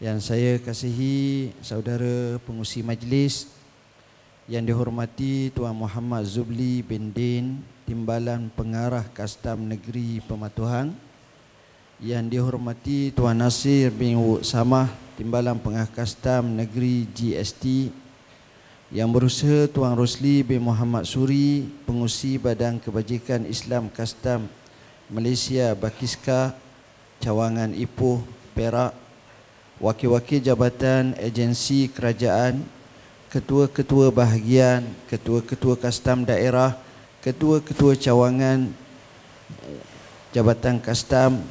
Yang saya kasihi saudara pengusi majlis yang dihormati Tuan Muhammad Zubli bin Din, Timbalan Pengarah Kastam Negeri Pematuhan. Yang dihormati Tuan Nasir bin Wuk Samah, Timbalan Pengarah Kastam Negeri GST. Yang berusaha Tuan Rosli bin Muhammad Suri, pengusi Badan Kebajikan Islam Kastam Malaysia Bakiska, Cawangan Ipoh, Perak, wakil-wakil jabatan agensi kerajaan, ketua-ketua bahagian, ketua-ketua kastam daerah, ketua-ketua cawangan jabatan kastam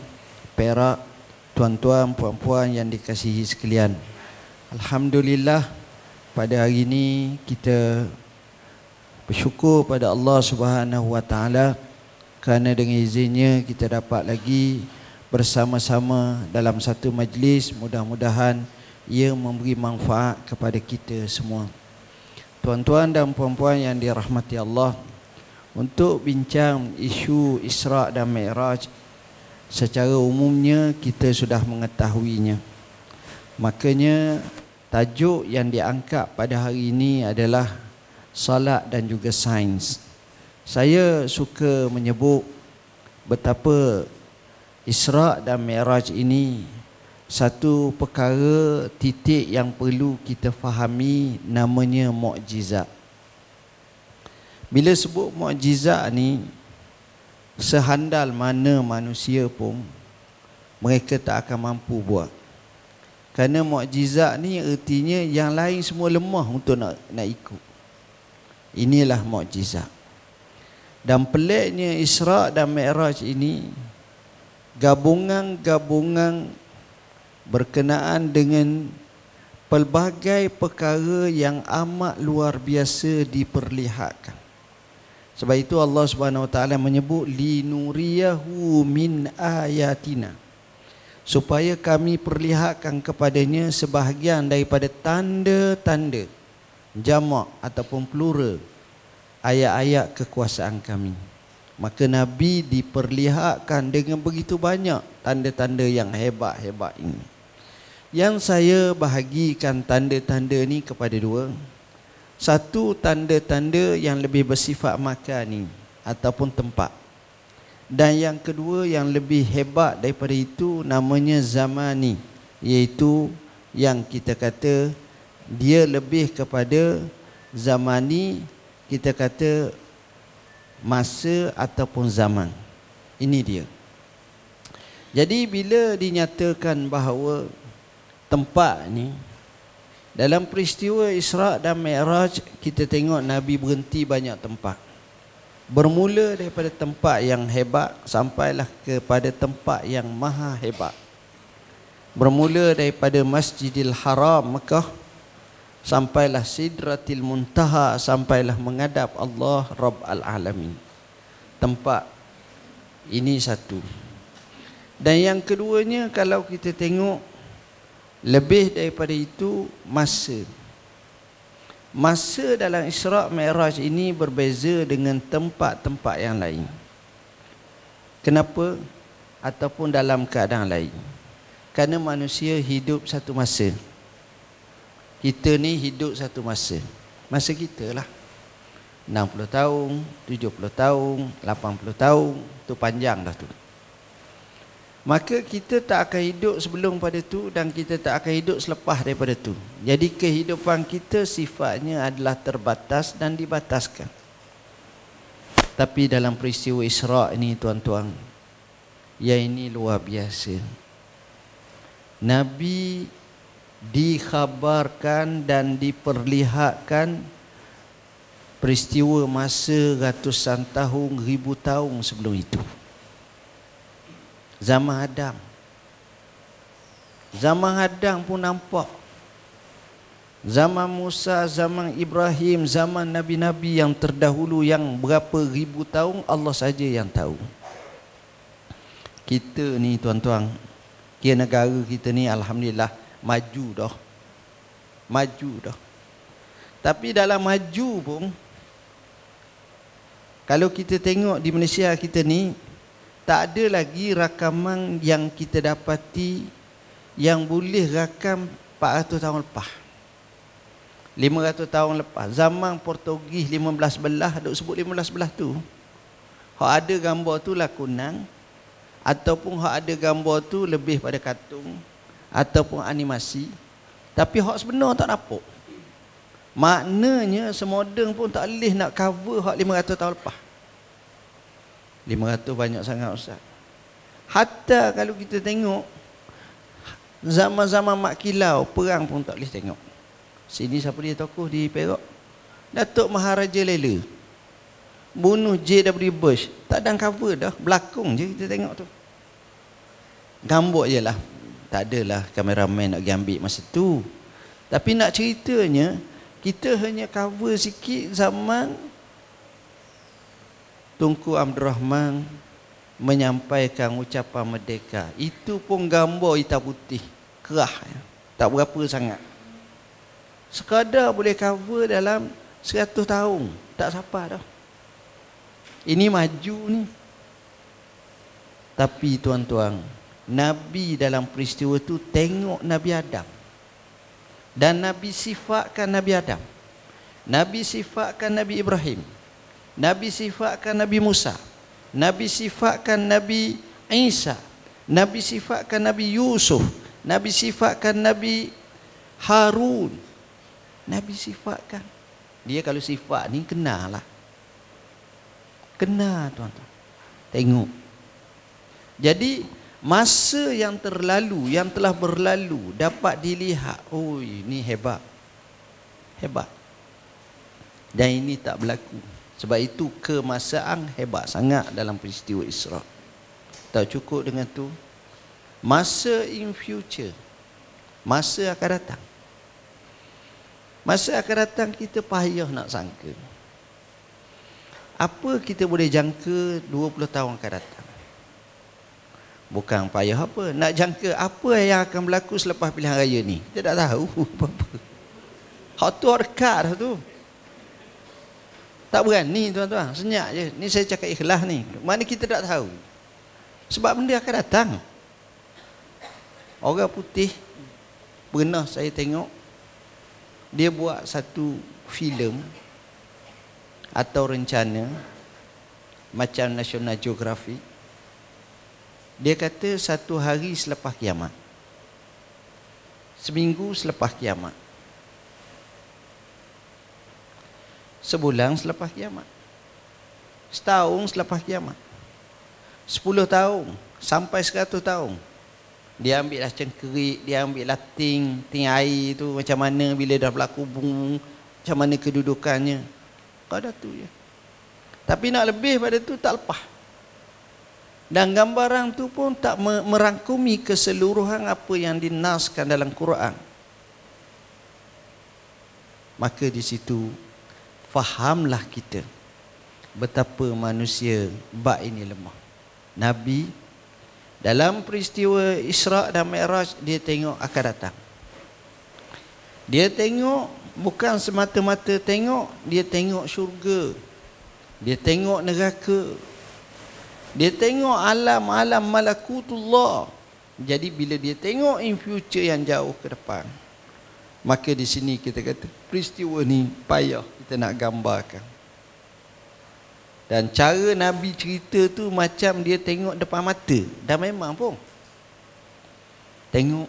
Perak, tuan-tuan, puan-puan yang dikasihi sekalian. Alhamdulillah pada hari ini kita bersyukur pada Allah Subhanahu Wa Taala kerana dengan izinnya kita dapat lagi bersama-sama dalam satu majlis mudah-mudahan ia memberi manfaat kepada kita semua. Tuan-tuan dan puan-puan yang dirahmati Allah, untuk bincang isu Isra dan Mi'raj secara umumnya kita sudah mengetahuinya. Makanya tajuk yang diangkat pada hari ini adalah salat dan juga sains. Saya suka menyebut betapa Isra dan Mi'raj ini satu perkara titik yang perlu kita fahami namanya mukjizat. Bila sebut mukjizat ni sehandal mana manusia pun mereka tak akan mampu buat. Kerana mukjizat ni ertinya yang lain semua lemah untuk nak nak ikut. Inilah mukjizat. Dan peliknya Isra dan Mi'raj ini gabungan-gabungan berkenaan dengan pelbagai perkara yang amat luar biasa diperlihatkan. Sebab itu Allah Subhanahu Wa Taala menyebut linuriyahu min ayatina supaya kami perlihatkan kepadanya sebahagian daripada tanda-tanda jamak ataupun plural ayat-ayat kekuasaan kami maka Nabi diperlihatkan dengan begitu banyak tanda-tanda yang hebat-hebat ini. Yang saya bahagikan tanda-tanda ni kepada dua. Satu tanda-tanda yang lebih bersifat makan ni ataupun tempat. Dan yang kedua yang lebih hebat daripada itu namanya zamani iaitu yang kita kata dia lebih kepada zamani kita kata masa ataupun zaman. Ini dia. Jadi bila dinyatakan bahawa tempat ni dalam peristiwa Isra dan Mi'raj kita tengok Nabi berhenti banyak tempat. Bermula daripada tempat yang hebat sampailah kepada tempat yang maha hebat. Bermula daripada Masjidil Haram Mekah sampailah sidratil muntaha sampailah menghadap Allah Rabb al-alamin. Tempat ini satu. Dan yang keduanya kalau kita tengok lebih daripada itu masa. Masa dalam Isra' Mi'raj ini berbeza dengan tempat-tempat yang lain. Kenapa? Ataupun dalam keadaan lain. Kerana manusia hidup satu masa kita ni hidup satu masa. Masa kita lah. 60 tahun, 70 tahun, 80 tahun, tu panjang dah tu. Maka kita tak akan hidup sebelum pada tu dan kita tak akan hidup selepas daripada tu. Jadi kehidupan kita sifatnya adalah terbatas dan dibataskan. Tapi dalam peristiwa Isra' ini tuan-tuan, yang ini luar biasa. Nabi dikhabarkan dan diperlihatkan peristiwa masa ratusan tahun, ribu tahun sebelum itu. Zaman Adam. Zaman Adam pun nampak Zaman Musa, zaman Ibrahim, zaman Nabi-Nabi yang terdahulu yang berapa ribu tahun Allah saja yang tahu. Kita ni tuan-tuan, kira negara kita ni Alhamdulillah maju dah. Maju dah. Tapi dalam maju pun, kalau kita tengok di Malaysia kita ni, tak ada lagi rakaman yang kita dapati yang boleh rakam 400 tahun lepas. 500 tahun lepas zaman Portugis 15 belah duk sebut 15 belah tu hak ada gambar tu lah kunang ataupun hak ada gambar tu lebih pada kartun ataupun animasi tapi hak sebenar tak nampak maknanya semodern pun tak boleh nak cover hak 500 tahun lepas 500 banyak sangat ustaz hatta kalau kita tengok zaman-zaman mak kilau perang pun tak boleh tengok Sini siapa dia tokoh di Perak? Datuk Maharaja Lela. Bunuh J.W. Bush. Tak ada cover dah. Belakang je kita tengok tu. Gambok je lah. Tak adalah kameraman nak pergi ambil masa tu. Tapi nak ceritanya, kita hanya cover sikit zaman Tunku Abdul Rahman menyampaikan ucapan merdeka. Itu pun gambar hitam putih. Kerah. Tak berapa sangat. Sekadar boleh cover dalam 100 tahun. Tak siapa dah. Ini maju ni. Tapi tuan-tuan, Nabi dalam peristiwa tu tengok Nabi Adam. Dan Nabi sifatkan Nabi Adam. Nabi sifatkan Nabi Ibrahim. Nabi sifatkan Nabi Musa. Nabi sifatkan Nabi Isa. Nabi sifatkan Nabi Yusuf. Nabi sifatkan Nabi Harun. Nabi sifatkan. Dia kalau sifat ni kenalah. Kena tuan-tuan. Tengok. Jadi masa yang terlalu, yang telah berlalu dapat dilihat. Oh ini hebat. Hebat. Dan ini tak berlaku. Sebab itu kemasaan hebat sangat dalam peristiwa Isra. Tak cukup dengan tu. Masa in future. Masa akan datang. Masa akan datang kita payah nak sangka. Apa kita boleh jangka 20 tahun akan datang? Bukan payah apa. Nak jangka apa yang akan berlaku selepas pilihan raya ni. Kita tak tahu apa-apa. Hak tu dekat tu. Tak berani tuan-tuan. Senyap je. Ni saya cakap ikhlas ni. Mana kita tak tahu. Sebab benda akan datang. Orang putih. Pernah saya tengok dia buat satu filem atau rencana macam National Geographic dia kata satu hari selepas kiamat seminggu selepas kiamat sebulan selepas kiamat setahun selepas kiamat sepuluh tahun sampai seratus tahun dia ambil lah cengkerik, dia ambil lah ting, ting air tu macam mana bila dah berlaku bung, macam mana kedudukannya. Kau dah tu je. Tapi nak lebih pada tu tak lepas. Dan gambaran tu pun tak merangkumi keseluruhan apa yang dinaskan dalam Quran. Maka di situ fahamlah kita betapa manusia bak ini lemah. Nabi dalam peristiwa Isra dan Mi'raj dia tengok akan datang. Dia tengok bukan semata-mata tengok, dia tengok syurga. Dia tengok neraka. Dia tengok alam-alam malakutullah. Jadi bila dia tengok in future yang jauh ke depan. Maka di sini kita kata peristiwa ni payah kita nak gambarkan. Dan cara Nabi cerita tu macam dia tengok depan mata. Dan memang pun. Tengok.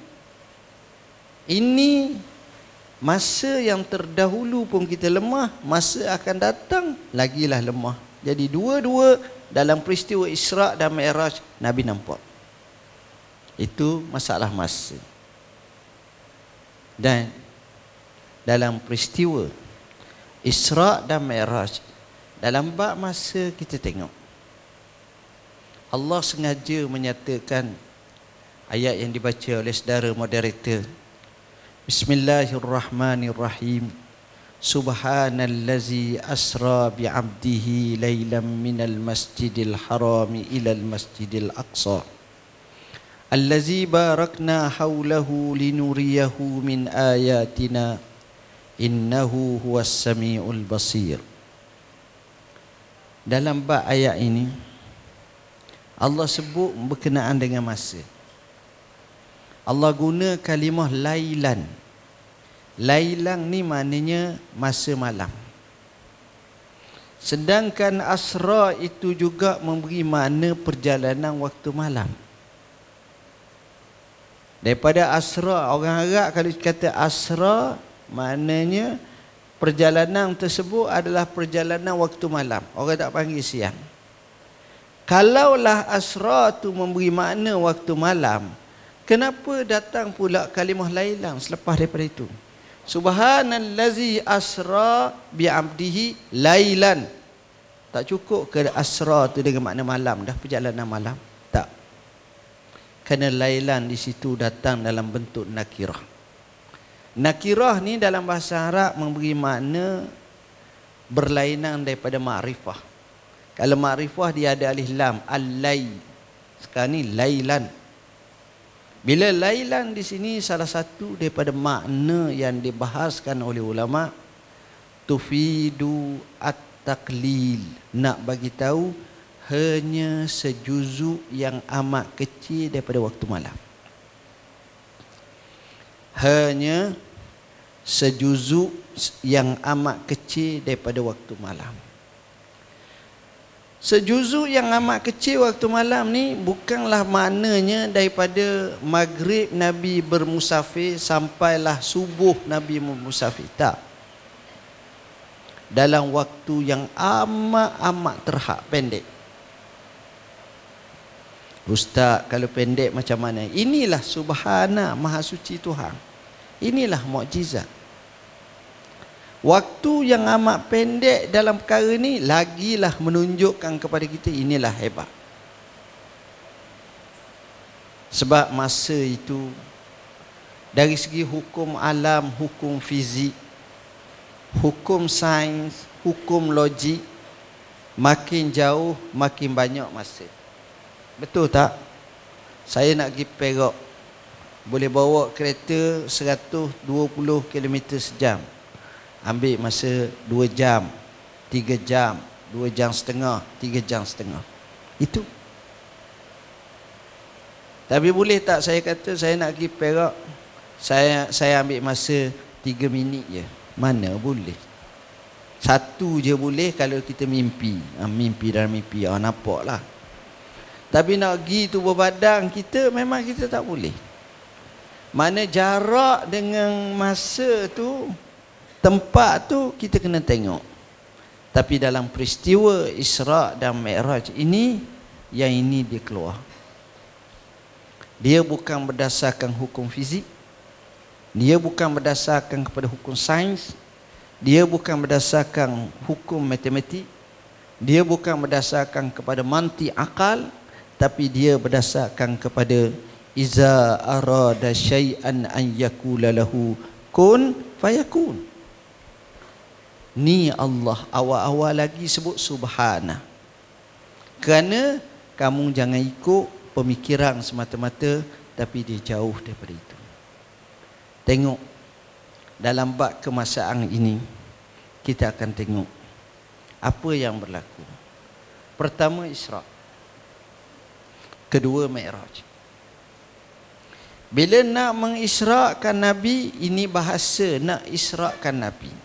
Ini masa yang terdahulu pun kita lemah. Masa akan datang lagilah lemah. Jadi dua-dua dalam peristiwa Isra' dan Mi'raj Nabi nampak. Itu masalah masa. Dan dalam peristiwa Isra' dan Mi'raj dalam bab masa kita tengok Allah sengaja menyatakan ayat yang dibaca oleh saudara moderator Bismillahirrahmanirrahim. Subhanallazi asra bi'abdihi laylan minal masjidil harami ilal masjidil aqsa. Allazi barakna hawlahu linuriyahu min ayatina. Innahu huwas sami'ul basir. Dalam bab ayat ini Allah sebut berkenaan dengan masa. Allah guna kalimah lailan. Lailan ni maknanya masa malam. Sedangkan asra itu juga memberi makna perjalanan waktu malam. Daripada asra, orang Arab kalau kata asra maknanya perjalanan tersebut adalah perjalanan waktu malam. Orang tak panggil siang. Kalaulah asra tu memberi makna waktu malam, kenapa datang pula kalimah lailan selepas daripada itu? Subhanallazi asra bi'abdihi lailan. Tak cukup ke asra tu dengan makna malam dah perjalanan malam? Tak. Kerana lailan di situ datang dalam bentuk nakirah. Nakirah ni dalam bahasa Arab memberi makna berlainan daripada ma'rifah. Kalau ma'rifah dia ada alif lam, al-lay. Sekarang ni lailan. Bila lailan di sini salah satu daripada makna yang dibahaskan oleh ulama tufidu at-taqlil. Nak bagi tahu hanya sejuzuk yang amat kecil daripada waktu malam hanya sejuzuk yang amat kecil daripada waktu malam. Sejuzuk yang amat kecil waktu malam ni bukanlah maknanya daripada maghrib Nabi bermusafir sampailah subuh Nabi bermusafir. Tak. Dalam waktu yang amat-amat terhad pendek. Ustaz, kalau pendek macam mana? Inilah subhana maha suci Tuhan. Inilah mukjizat. Waktu yang amat pendek dalam perkara ni lagilah menunjukkan kepada kita inilah hebat. Sebab masa itu dari segi hukum alam, hukum fizik, hukum sains, hukum logik makin jauh makin banyak masa. Betul tak? Saya nak pergi Perak boleh bawa kereta 120 km sejam ambil masa 2 jam 3 jam 2 jam setengah 3 jam setengah. Itu. Tapi boleh tak saya kata saya nak pergi Perak saya saya ambil masa 3 minit je. Mana boleh? Satu je boleh kalau kita mimpi. Ha, mimpi dalam mimpi. Ah nampak lah. Tapi nak pergi tu berbadang kita memang kita tak boleh. Mana jarak dengan masa tu tempat tu kita kena tengok. Tapi dalam peristiwa Isra dan Mi'raj ini yang ini dia keluar. Dia bukan berdasarkan hukum fizik. Dia bukan berdasarkan kepada hukum sains. Dia bukan berdasarkan hukum matematik. Dia bukan berdasarkan kepada manti akal tapi dia berdasarkan kepada iza arada syai'an an yakula lahu kun fayakun ni Allah awal-awal lagi sebut subhana. Kerana kamu jangan ikut pemikiran semata-mata tapi dia jauh daripada itu. Tengok dalam bab kemasaan ini kita akan tengok apa yang berlaku. Pertama Isra. Kedua Mi'raj. Bila nak mengisrakan Nabi, ini bahasa nak israkan Nabi.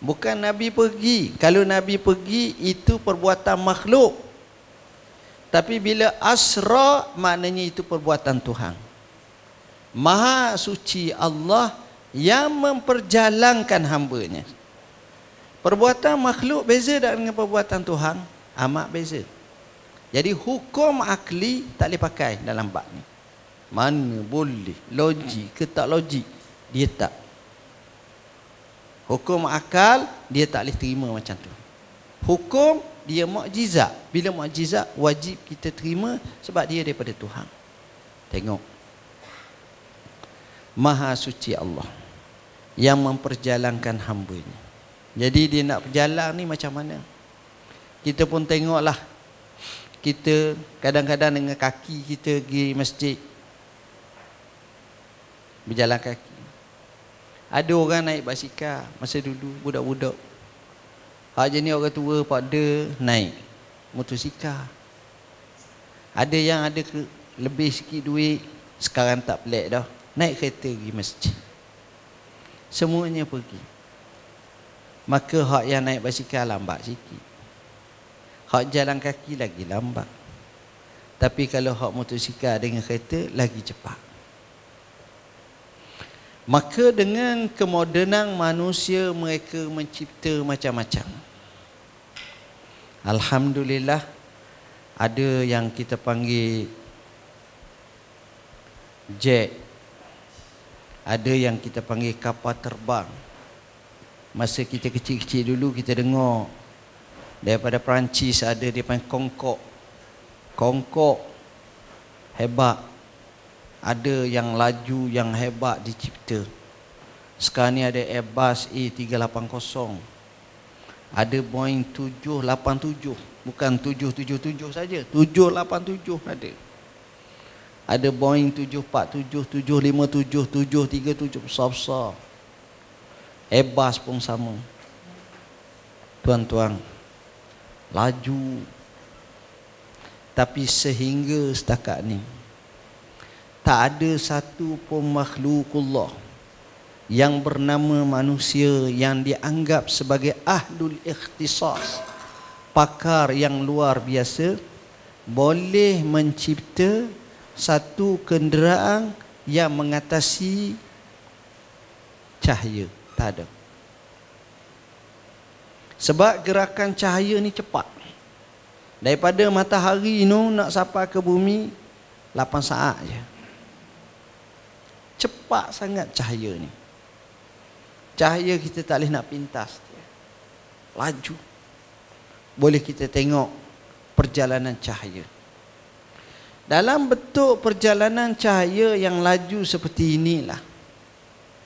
Bukan Nabi pergi. Kalau Nabi pergi, itu perbuatan makhluk. Tapi bila asra, maknanya itu perbuatan Tuhan. Maha suci Allah yang memperjalankan hambanya. Perbuatan makhluk beza dengan perbuatan Tuhan. Amat beza. Jadi hukum akli tak boleh pakai dalam bab ni. Mana boleh logik ke tak logik Dia tak Hukum akal Dia tak boleh terima macam tu Hukum dia mukjizat Bila mukjizat wajib kita terima Sebab dia daripada Tuhan Tengok Maha suci Allah yang memperjalankan hambanya. Jadi dia nak berjalan ni macam mana? Kita pun tengoklah. Kita kadang-kadang dengan kaki kita pergi masjid. Berjalan kaki. Ada orang naik basikal masa dulu budak-budak. Hak jenis orang tua pada naik motosikal. Ada yang ada ke, lebih sikit duit, sekarang tak pelik dah. Naik kereta pergi masjid. Semuanya pergi. Maka hak yang naik basikal lambat sikit. Hak jalan kaki lagi lambat. Tapi kalau hak motosikal dengan kereta lagi cepat. Maka dengan kemodenan manusia mereka mencipta macam-macam. Alhamdulillah ada yang kita panggil jet. Ada yang kita panggil kapal terbang. Masa kita kecil-kecil dulu kita dengar daripada Perancis ada dia panggil Concorde Concorde hebat ada yang laju yang hebat dicipta sekarang ni ada Airbus A380 ada Boeing 787 bukan 777 saja 787 ada ada Boeing 747, 757, 737 besar-besar. Airbus pun sama. Tuan-tuan, laju. Tapi sehingga setakat ni, tak ada satu pun makhlukullah yang bernama manusia yang dianggap sebagai ahlul ikhtisas pakar yang luar biasa boleh mencipta satu kenderaan yang mengatasi cahaya. Tak ada. Sebab gerakan cahaya ni cepat. Daripada matahari ni nak sampai ke bumi 8 saat je cepat sangat cahaya ni. Cahaya kita tak boleh nak pintas laju. Boleh kita tengok perjalanan cahaya. Dalam bentuk perjalanan cahaya yang laju seperti inilah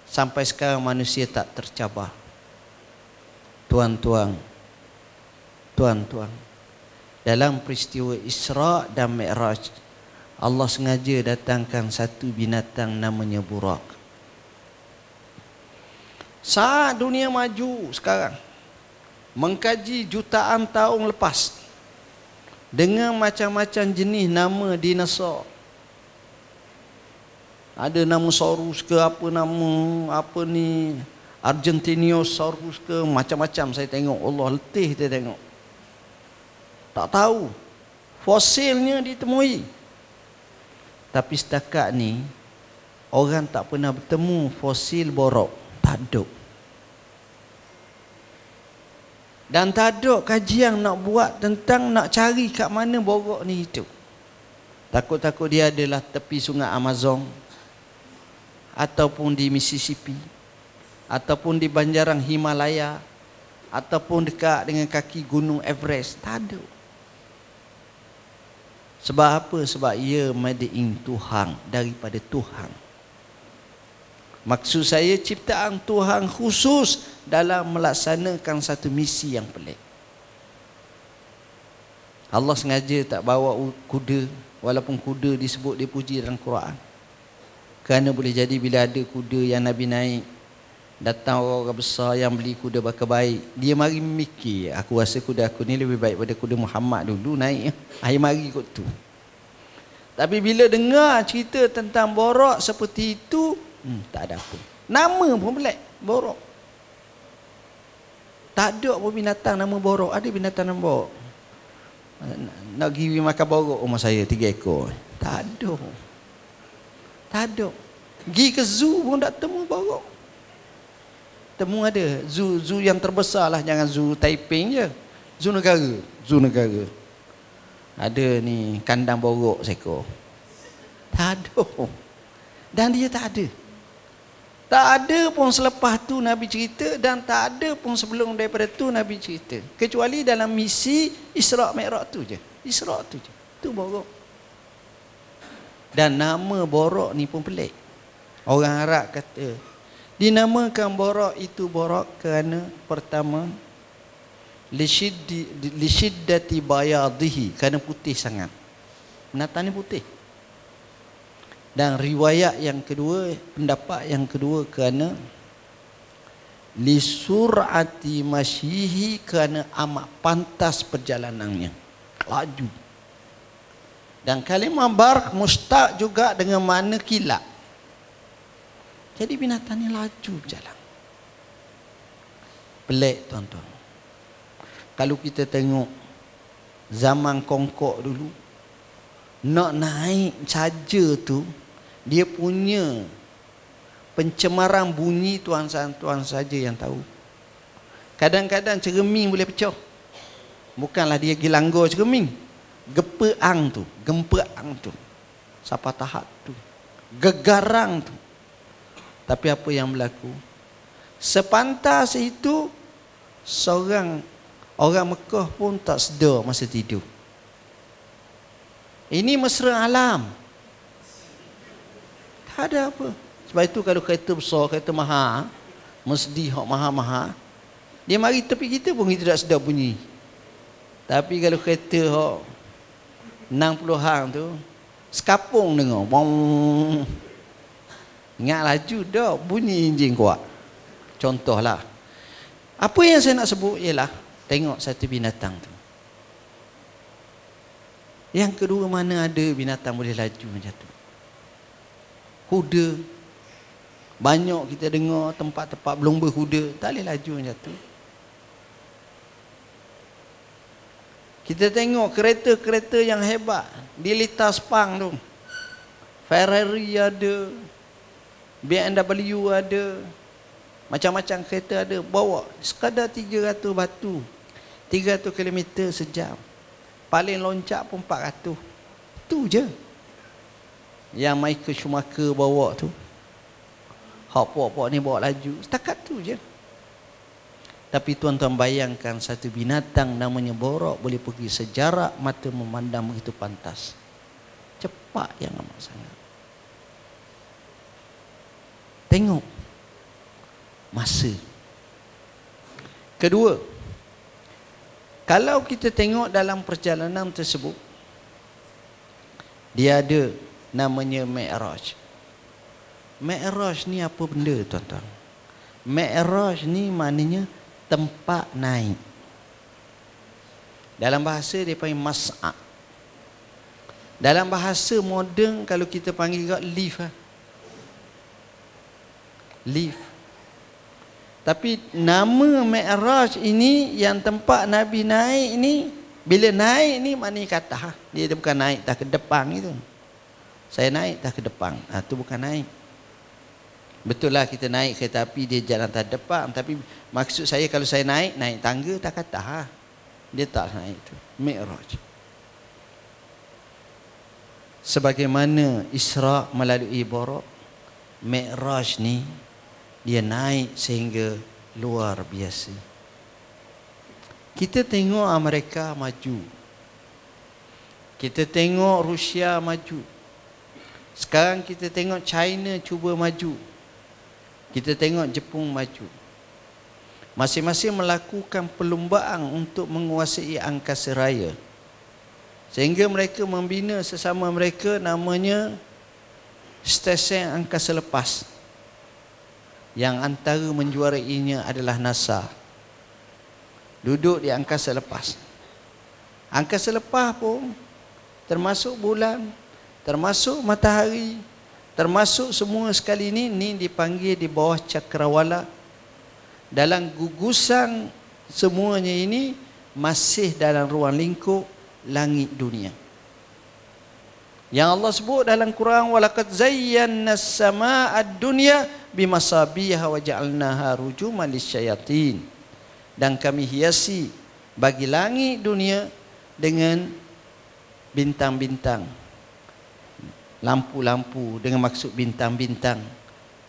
sampai sekarang manusia tak tercabar. Tuan-tuan, tuan-tuan, dalam peristiwa Isra dan Mi'raj, Allah sengaja datangkan satu binatang namanya burak. Saat dunia maju sekarang, mengkaji jutaan tahun lepas, dengan macam-macam jenis nama dinosaur. Ada nama Saurus ke apa nama apa ni Argentinosaurus ke macam-macam saya tengok Allah letih saya tengok. Tak tahu fosilnya ditemui. Tapi setakat ni orang tak pernah bertemu fosil borok. Ada. Dan ada kajian nak buat tentang nak cari kat mana borok ni itu. Takut-takut dia adalah tepi sungai Amazon. Ataupun di Mississippi. Ataupun di banjaran Himalaya. Ataupun dekat dengan kaki gunung Everest. Ada. Sebab apa? Sebab ia made in Tuhan. Daripada Tuhan. Maksud saya ciptaan Tuhan khusus dalam melaksanakan satu misi yang pelik. Allah sengaja tak bawa kuda walaupun kuda disebut dipuji dalam Quran. Kerana boleh jadi bila ada kuda yang Nabi naik datang orang-orang besar yang beli kuda bakal baik dia mari memikir aku rasa kuda aku ni lebih baik pada kuda Muhammad dulu naik akhir mari kot tu tapi bila dengar cerita tentang borok seperti itu Hmm, tak ada apa. Nama pun pelik. Borok. Tak ada pun binatang nama borok. Ada binatang nama borok. Nak pergi makan borok rumah saya tiga ekor. Tak ada. Tak ada. Pergi ke zoo pun tak temu borok. Temu ada. Zoo, zoo yang terbesar lah. Jangan zoo Taiping je. Zoo negara. Zoo negara. Ada ni kandang borok seekor. Tak ada. Dan dia tak ada. Tak ada pun selepas tu Nabi cerita dan tak ada pun sebelum daripada tu Nabi cerita. Kecuali dalam misi Isra' Mi'raj tu je. Isra' tu je. Tu borok. Dan nama borok ni pun pelik. Orang Arab kata Dinamakan borok itu borok kerana pertama lisyiddati bayadhihi kerana putih sangat. Binatang ni putih. Dan riwayat yang kedua, pendapat yang kedua kerana lisurati masyihi kerana amat pantas perjalanannya. Laju. Dan kalimah barq mustaq juga dengan makna kilat. Jadi binatang ni laju berjalan. Pelik tuan-tuan. Kalau kita tengok zaman kongkok dulu, nak naik saja tu, dia punya pencemaran bunyi tuan-tuan saja yang tahu. Kadang-kadang cermin boleh pecah. Bukanlah dia gilanggo cermin. Gepeang tu, gempeang tu. Siapa tahap tu. Gegarang tu. Tapi apa yang berlaku? Sepantas itu seorang orang Mekah pun tak sedar masa tidur. Ini mesra alam. Tak ada apa. Sebab itu kalau kereta besar, kereta mahal, mesti hak mahal-mahal, dia mari tepi kita pun kita tak sedar bunyi. Tapi kalau kereta hak 60 hang tu, sekapung dengar. Bong. Ingat laju dah bunyi enjin kuat. Contohlah. Apa yang saya nak sebut ialah tengok satu binatang tu. Yang kedua mana ada binatang boleh laju macam tu. Kuda. Banyak kita dengar tempat-tempat belum berkuda. Tak boleh laju macam tu. Kita tengok kereta-kereta yang hebat. Di litas pang tu. Ferrari ada. BMW ada macam-macam kereta ada bawa sekadar 300 batu 300 km sejam. Paling loncat pun 400 tu je yang Michael Schumacher bawa tu. Hak pok-pok ni bawa laju setakat tu je. Tapi tuan-tuan bayangkan satu binatang namanya borok boleh pergi sejarak mata memandang begitu pantas. Cepat yang amat sangat Tengok masa. Kedua, kalau kita tengok dalam perjalanan tersebut, dia ada namanya Mi'raj. Mi'raj ni apa benda tuan-tuan? Mi'raj ni maknanya tempat naik. Dalam bahasa dia panggil mas'a. Dalam bahasa moden kalau kita panggil juga lift lah lift. Tapi nama Mi'raj ini yang tempat Nabi naik ini bila naik ni mana kata ha? dia bukan naik dah ke depan itu. Saya naik dah ke depan. Ha, tu bukan naik. Betul lah kita naik kereta api dia jalan tak depan tapi maksud saya kalau saya naik naik tangga tak kata ha. Dia tak naik tu. Mi'raj. Sebagaimana Isra melalui Borok Mi'raj ni dia naik sehingga luar biasa. Kita tengok Amerika maju. Kita tengok Rusia maju. Sekarang kita tengok China cuba maju. Kita tengok Jepun maju. Masing-masing melakukan perlumbaan untuk menguasai angkasa raya. Sehingga mereka membina sesama mereka namanya Stesen Angkasa Lepas yang antara menjuarainya adalah NASA. Duduk di angkasa lepas. Angkasa lepas pun termasuk bulan, termasuk matahari, termasuk semua sekali ini ni dipanggil di bawah cakrawala. Dalam gugusan semuanya ini masih dalam ruang lingkup langit dunia. Yang Allah sebut dalam Quran walaqad zayyana as-samaa'a ad-dunya bimasabiha wa ja'alnaha rujuman lisyayatin. Dan kami hiasi bagi langit dunia dengan bintang-bintang. Lampu-lampu dengan maksud bintang-bintang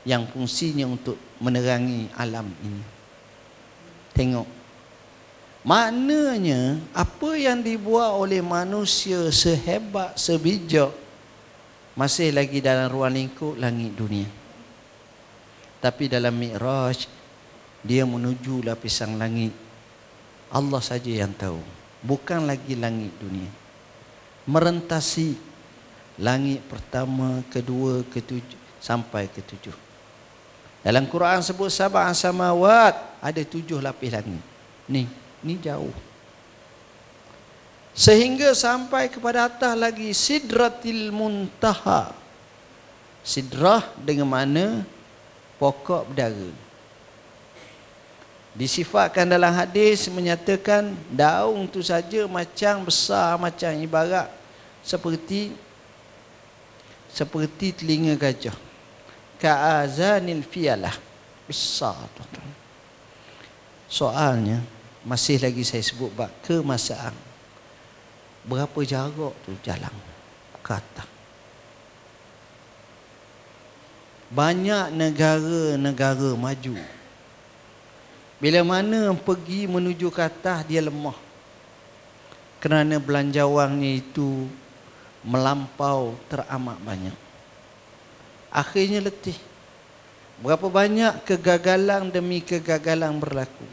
yang fungsinya untuk menerangi alam ini. Tengok. Maknanya apa yang dibuat oleh manusia sehebat, sebijak masih lagi dalam ruang lingkup langit dunia. Tapi dalam Mi'raj dia menuju lapisan langit. Allah saja yang tahu. Bukan lagi langit dunia. Merentasi langit pertama, kedua, ketujuh sampai ketujuh. Dalam Quran sebut sab'an samawat ada tujuh lapis langit. Ni, ni jauh. Sehingga sampai kepada atas lagi sidratil muntaha. Sidrah dengan mana pokok berdara. Disifatkan dalam hadis menyatakan daun tu saja macam besar macam ibarat seperti seperti telinga gajah. Ka'azanil fiyalah. Besar tuan-tuan. Soalnya masih lagi saya sebut bab kemasaan. Berapa jarak tu jalan kata. Banyak negara-negara maju. Bila mana pergi menuju ke atas dia lemah. Kerana belanjawangnya itu melampau teramat banyak. Akhirnya letih. Berapa banyak kegagalan demi kegagalan berlaku.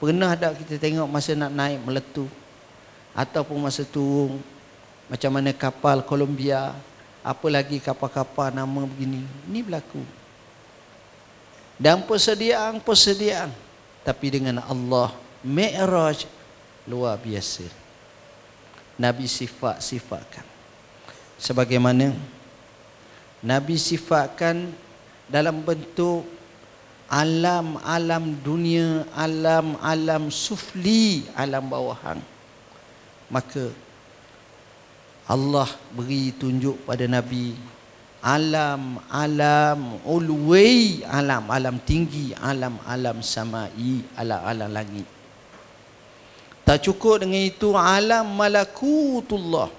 Pernah tak kita tengok masa nak naik meletup ataupun masa turun macam mana kapal Columbia apa lagi kapal-kapal nama begini? Ini berlaku. Dan persediaan-persediaan tapi dengan Allah Mi'raj luar biasa. Nabi sifat-sifatkan. Sebagaimana Nabi sifatkan dalam bentuk alam-alam dunia alam-alam sufli alam bawahan. Maka Allah beri tunjuk pada Nabi alam alam ulwi alam alam tinggi alam alam samai alam alam langit. Tak cukup dengan itu alam malakutullah.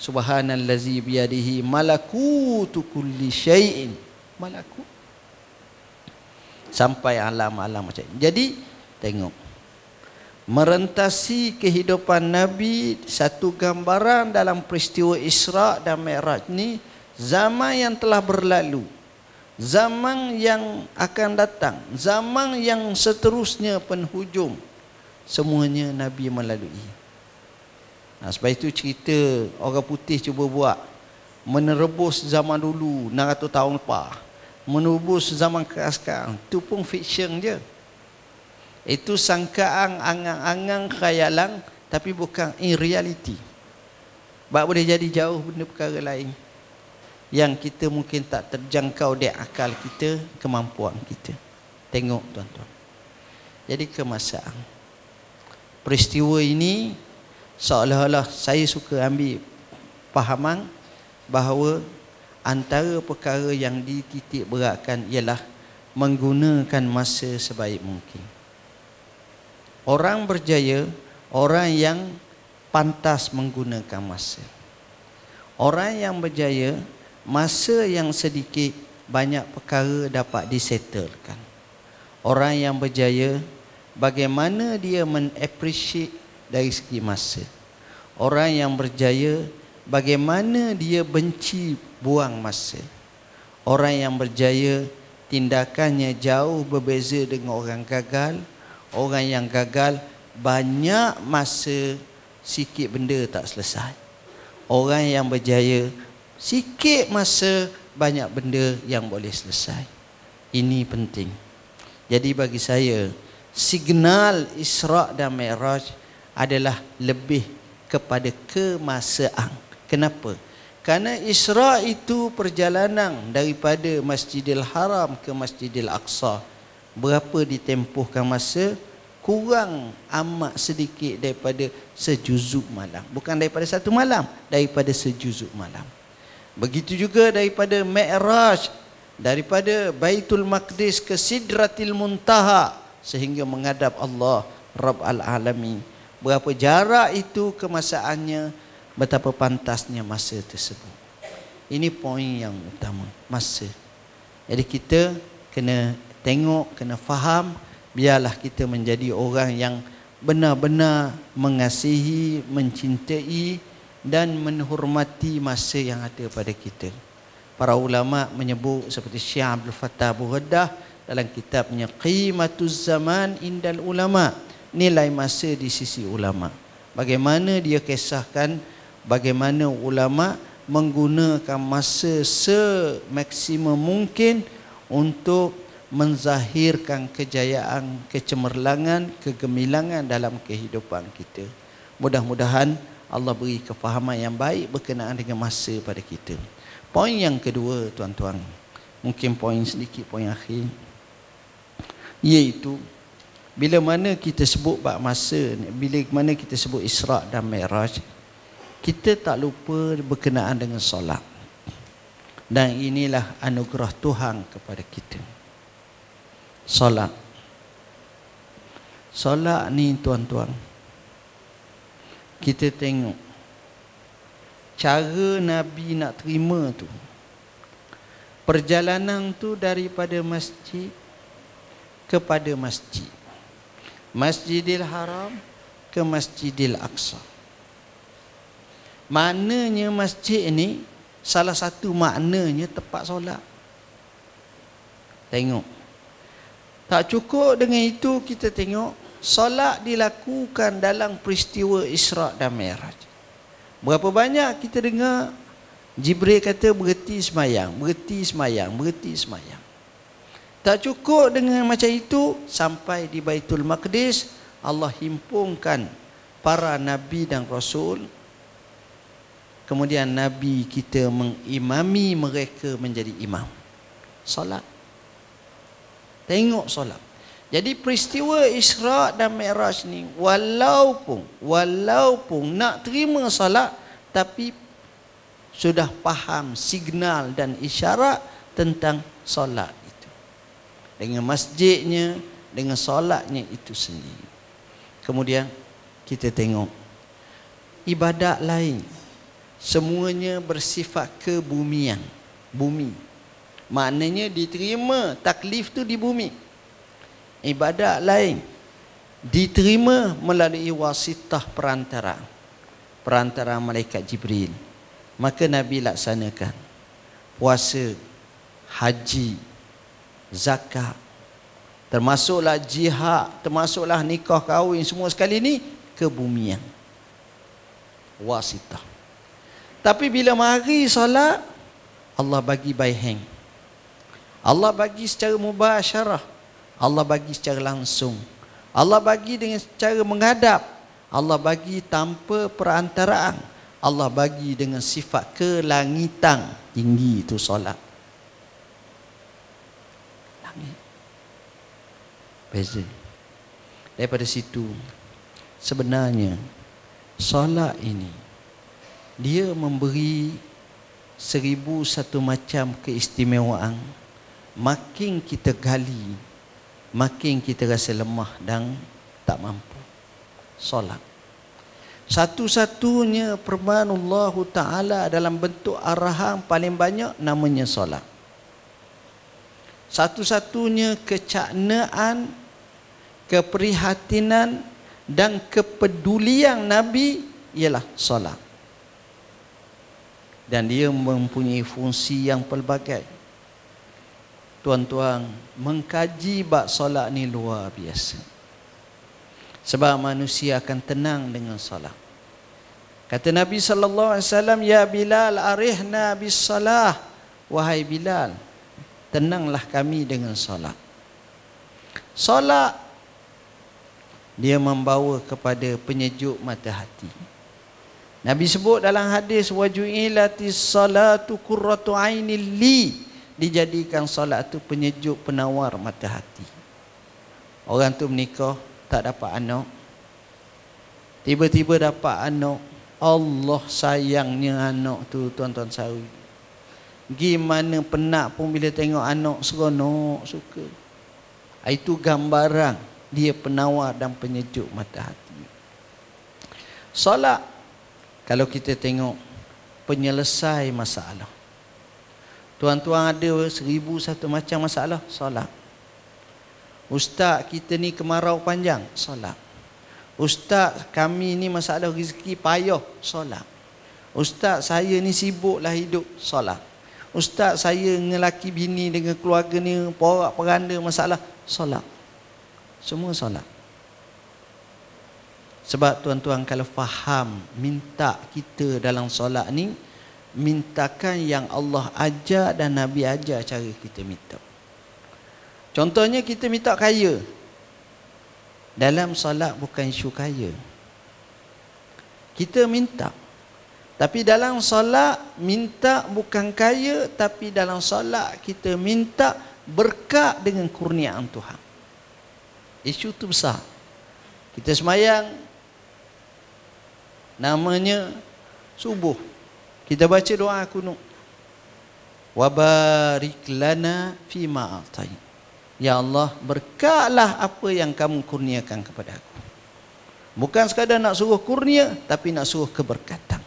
Subhanallazi biyadihi malakutu kulli syai'in. Malakut. Sampai alam-alam macam ini. jadi tengok merentasi kehidupan Nabi satu gambaran dalam peristiwa Isra dan Mi'raj ni zaman yang telah berlalu zaman yang akan datang zaman yang seterusnya penhujung semuanya Nabi melalui. Nah, sebab itu cerita orang putih cuba buat menerebus zaman dulu 600 tahun lepas menerebus zaman sekarang. Itu pun fiction je itu sangkaan angang-angang khayalan tapi bukan in reality. Sebab boleh jadi jauh benda perkara lain yang kita mungkin tak terjangkau di akal kita, kemampuan kita. Tengok tuan-tuan. Jadi kemasaan. Peristiwa ini seolah-olah saya suka ambil pahaman bahawa antara perkara yang dititik beratkan ialah menggunakan masa sebaik mungkin. Orang berjaya orang yang pantas menggunakan masa. Orang yang berjaya masa yang sedikit banyak perkara dapat disettlekan. Orang yang berjaya bagaimana dia menappreciate dari segi masa. Orang yang berjaya bagaimana dia benci buang masa. Orang yang berjaya tindakannya jauh berbeza dengan orang gagal orang yang gagal banyak masa sikit benda tak selesai. Orang yang berjaya sikit masa banyak benda yang boleh selesai. Ini penting. Jadi bagi saya signal Isra dan Mi'raj adalah lebih kepada kemasaan. Kenapa? Karena Isra itu perjalanan daripada Masjidil Haram ke Masjidil Aqsa berapa ditempuhkan masa kurang amat sedikit daripada sejuzuk malam. Bukan daripada satu malam daripada sejuzuk malam. Begitu juga daripada Mi'raj daripada Baitul Maqdis ke Sidratil Muntaha sehingga menghadap Allah Rabb al-Alamin. Berapa jarak itu kemasaannya betapa pantasnya masa tersebut. Ini poin yang utama masa. Jadi kita kena tengok, kena faham, biarlah kita menjadi orang yang benar-benar mengasihi, mencintai dan menghormati masa yang ada pada kita. para ulama menyebut seperti Syekh Abdul Fattah Abu dalam kitabnya Qimatuz Zaman Indal Ulama nilai masa di sisi ulama bagaimana dia kisahkan bagaimana ulama menggunakan masa semaksimum mungkin untuk menzahirkan kejayaan, kecemerlangan, kegemilangan dalam kehidupan kita. Mudah-mudahan Allah beri kefahaman yang baik berkenaan dengan masa pada kita. Poin yang kedua tuan-tuan Mungkin poin sedikit poin akhir Iaitu Bila mana kita sebut bak masa Bila mana kita sebut Isra' dan Mi'raj Kita tak lupa berkenaan dengan solat Dan inilah anugerah Tuhan kepada kita Solat. Solat ni tuan-tuan Kita tengok cara Nabi nak terima tu. Perjalanan tu daripada masjid kepada masjid. Masjidil Haram ke Masjidil Aqsa. Maknanya masjid ni salah satu maknanya tempat solat. Tengok tak cukup dengan itu kita tengok solat dilakukan dalam peristiwa Isra' dan Mi'raj Berapa banyak kita dengar Jibril kata berhenti semayang, berhenti semayang, berhenti semayang. Tak cukup dengan macam itu sampai di Baitul Maqdis Allah himpunkan para nabi dan rasul kemudian nabi kita mengimami mereka menjadi imam. Salat. Tengok solat. Jadi peristiwa Isra dan Mi'raj ni walaupun walaupun nak terima salat tapi sudah faham signal dan isyarat tentang solat itu. Dengan masjidnya, dengan solatnya itu sendiri. Kemudian kita tengok ibadat lain semuanya bersifat kebumian, bumi. Maknanya diterima taklif tu di bumi. Ibadat lain. Diterima melalui wasitah perantara. Perantara malaikat Jibril. Maka Nabi laksanakan puasa haji zakat. Termasuklah jihad termasuklah nikah kahwin semua sekali ni kebumian. Wasitah. Tapi bila mari solat Allah bagi by hand Allah bagi secara mubasyarah Allah bagi secara langsung. Allah bagi dengan cara menghadap. Allah bagi tanpa perantaraan. Allah bagi dengan sifat kelangitan tinggi itu solat. Langit. Beza. Daripada situ sebenarnya solat ini dia memberi seribu satu macam keistimewaan makin kita gali makin kita rasa lemah dan tak mampu. Solat. Satu-satunya permohonan Allah Ta'ala dalam bentuk arahan paling banyak namanya solat. Satu-satunya kecaknaan keprihatinan dan kepedulian Nabi ialah solat. Dan dia mempunyai fungsi yang pelbagai tuan-tuan mengkaji bab solat ni luar biasa. Sebab manusia akan tenang dengan solat. Kata Nabi sallallahu alaihi wasallam ya Bilal arihna bis salah wahai Bilal tenanglah kami dengan solat. Solat dia membawa kepada penyejuk mata hati. Nabi sebut dalam hadis waju'ilatis salatu qurratu ainil li dijadikan solat tu penyejuk penawar mata hati. Orang tu menikah tak dapat anak. Tiba-tiba dapat anak Allah sayangnya anak tu tuan-tuan sawi. Gimana penat pun bila tengok anak seronok suka. Itu gambaran dia penawar dan penyejuk mata hati. Solat kalau kita tengok penyelesai masalah Tuan-tuan ada seribu satu macam masalah? Solat. Ustaz kita ni kemarau panjang? Solat. Ustaz kami ni masalah rezeki payah? Solat. Ustaz saya ni sibuklah hidup? Solat. Ustaz saya dengan laki bini dengan keluarga ni porak peranda masalah. Solat. Semua solat. Sebab tuan-tuan kalau faham minta kita dalam solat ni mintakan yang Allah ajar dan Nabi ajar cara kita minta. Contohnya kita minta kaya. Dalam solat bukan isu kaya. Kita minta. Tapi dalam solat minta bukan kaya tapi dalam solat kita minta berkat dengan kurniaan Tuhan. Isu tu besar. Kita semayang namanya subuh kita baca doa kunut wa barik lana fi ma ya Allah berkatlah apa yang kamu kurniakan kepada aku. Bukan sekadar nak suruh kurnia tapi nak suruh keberkatan.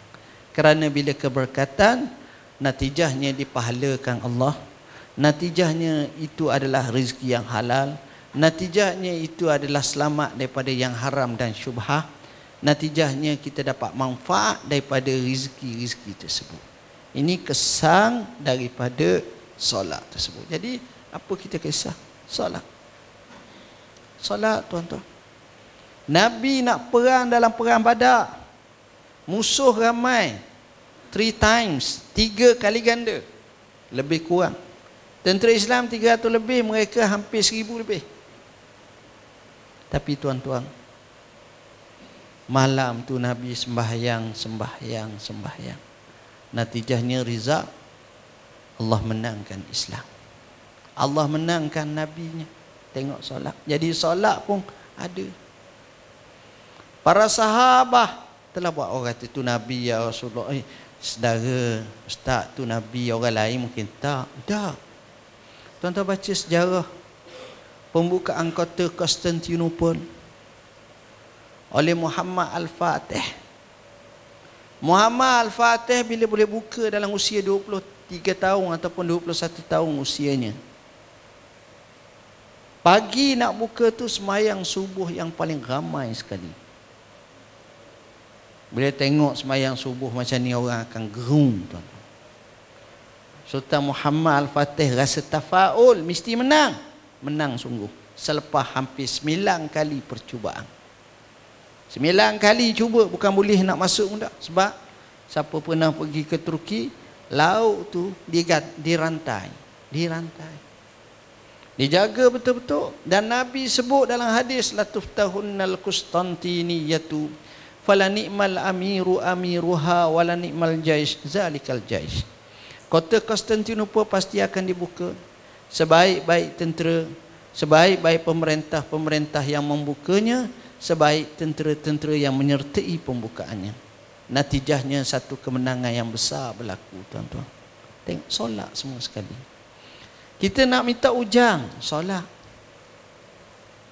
Kerana bila keberkatan natijahnya dipahalakan Allah. Natijahnya itu adalah rezeki yang halal. Natijahnya itu adalah selamat daripada yang haram dan syubhah natijahnya kita dapat manfaat daripada rezeki-rezeki tersebut. Ini kesan daripada solat tersebut. Jadi apa kita kisah? Solat. Solat tuan-tuan. Nabi nak perang dalam perang badar. Musuh ramai. Three times. Tiga kali ganda. Lebih kurang. Tentera Islam 300 lebih. Mereka hampir 1000 lebih. Tapi tuan-tuan. Malam tu Nabi sembahyang, sembahyang, sembahyang. Natijahnya rizak Allah menangkan Islam. Allah menangkan Nabi-Nya. Tengok solat. Jadi solat pun ada. Para sahabat telah buat orang kata tu Nabi ya Rasulullah. Eh, saudara, ustaz tu Nabi, orang lain mungkin tak. Tak. Tuan-tuan baca sejarah pembukaan kota Konstantinopel oleh Muhammad Al-Fatih. Muhammad Al-Fatih bila boleh buka dalam usia 23 tahun ataupun 21 tahun usianya. Pagi nak buka tu semayang subuh yang paling ramai sekali. Bila tengok semayang subuh macam ni orang akan gerung tuan. Sultan Muhammad Al-Fatih rasa tafaul mesti menang. Menang sungguh. Selepas hampir sembilan kali percubaan. Sembilan kali cuba bukan boleh nak masuk pun tak. Sebab siapa pernah pergi ke Turki, laut tu dirantai. Dirantai. Dijaga betul-betul. Dan Nabi sebut dalam hadis, Latuf tahunnal Kustantiniyatu. Fala ni'mal amiru amiruha wala ni'mal jaish zalikal jaish. Kota Konstantinopel pasti akan dibuka. Sebaik-baik tentera, sebaik-baik pemerintah-pemerintah yang membukanya, sebaik tentera-tentera yang menyertai pembukaannya. Natijahnya satu kemenangan yang besar berlaku, tuan-tuan. Tengok solat semua sekali. Kita nak minta ujang, solat.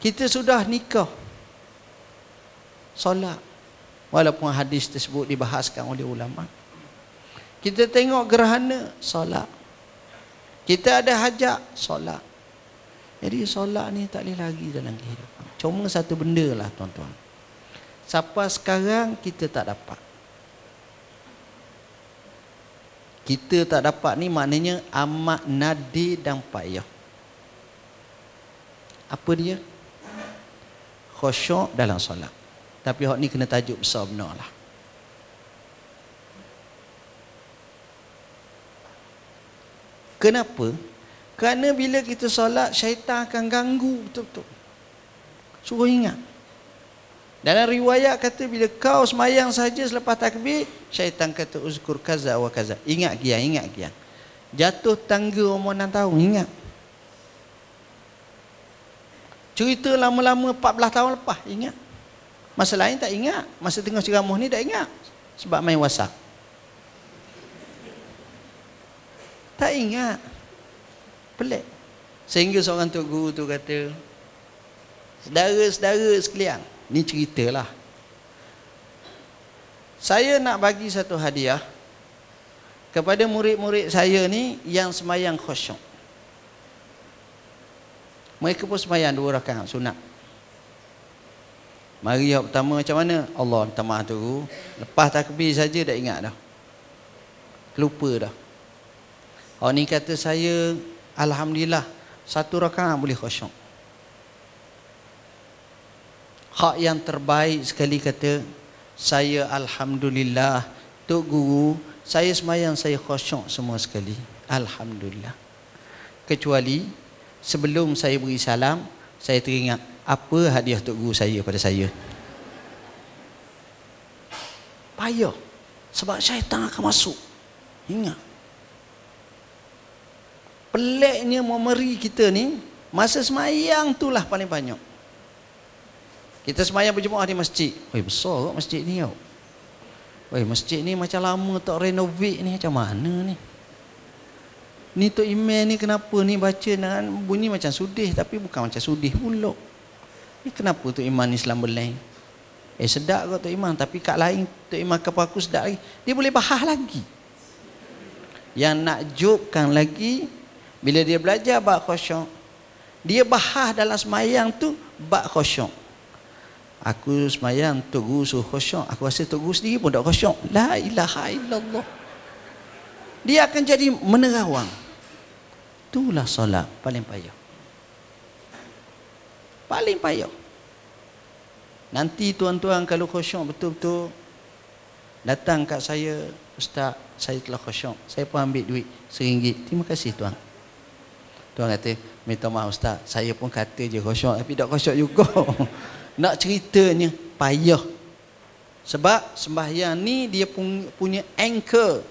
Kita sudah nikah. Solat. Walaupun hadis tersebut dibahaskan oleh ulama. Kita tengok gerhana, solat. Kita ada hajat, solat. Jadi solat ni tak boleh lagi dalam kehidupan. Cuma satu benda lah tuan-tuan. Siapa sekarang kita tak dapat. Kita tak dapat ni maknanya amat nadir dan payah. Apa dia? Khusyuk dalam solat. Tapi hak ni kena tajuk besar benar lah. Kenapa? Kerana bila kita solat, syaitan akan ganggu betul-betul. Suruh ingat. Dalam riwayat kata bila kau semayang saja selepas takbir, syaitan kata uzkur kaza wa kaza. Ingat kian, ingat kian. Jatuh tangga umur 6 tahun, ingat. Cerita lama-lama 14 tahun lepas, ingat. Masa lain tak ingat. Masa tengah ceramah ni tak ingat. Sebab main WhatsApp. Tak ingat. Pelik. Sehingga seorang tu guru tu kata, Saudara-saudara sekalian, ni ceritalah. Saya nak bagi satu hadiah kepada murid-murid saya ni yang semayang khusyuk. Mereka pun semayang dua rakaat sunat. Mari yang pertama macam mana? Allah minta maaf tu. Lepas takbir saja dah ingat dah. Lupa dah. Orang ni kata saya alhamdulillah satu rakaat boleh khusyuk. Hak yang terbaik sekali kata saya alhamdulillah tok guru saya semayang saya khusyuk semua sekali. Alhamdulillah. Kecuali sebelum saya beri salam saya teringat apa hadiah tok guru saya pada saya. Payah. Sebab syaitan akan masuk. Ingat. Peliknya memeri kita ni, masa semayang tu lah paling banyak. Kita semayang berjemaah di masjid. Weh besar kot masjid ni tau. Weh masjid ni macam lama tak renovate ni. Macam mana ni? Ni Tok Iman ni kenapa ni baca dengan bunyi macam sudih tapi bukan macam sudih pula. Ni kenapa Tok Iman ni Islam berlain? Eh sedap kot Tok Iman tapi kat lain Tok Iman kepada aku sedap lagi. Dia boleh bahas lagi. Yang nak jokkan lagi bila dia belajar bab khusyuk dia bahas dalam semayang tu bab khusyuk. Aku semayang Tok Guru suruh khusyuk. Aku rasa Tok Guru sendiri pun tak khusyuk. La ilaha illallah. Dia akan jadi menerawang. Itulah solat paling payah. Paling payah. Nanti tuan-tuan kalau khusyuk betul-betul datang kat saya, Ustaz, saya telah khusyuk. Saya pun ambil duit seringgit. Terima kasih tuan. Tuan kata, minta maaf Ustaz, saya pun kata je khusyuk tapi tak khusyuk juga. Nak ceritanya payah. Sebab sembahyang ni dia punya anchor.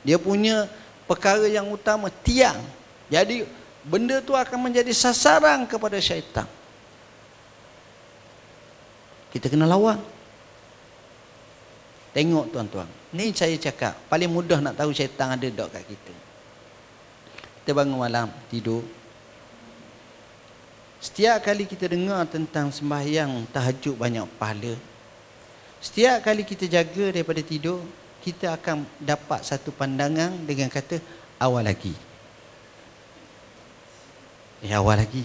Dia punya perkara yang utama tiang jadi benda tu akan menjadi sasaran kepada syaitan. Kita kena lawan. Tengok tuan-tuan. Ni saya cakap, paling mudah nak tahu syaitan ada dok kat kita. Kita bangun malam, tidur. Setiap kali kita dengar tentang sembahyang tahajud banyak pahala. Setiap kali kita jaga daripada tidur, kita akan dapat satu pandangan dengan kata awal lagi. Eh awal lagi.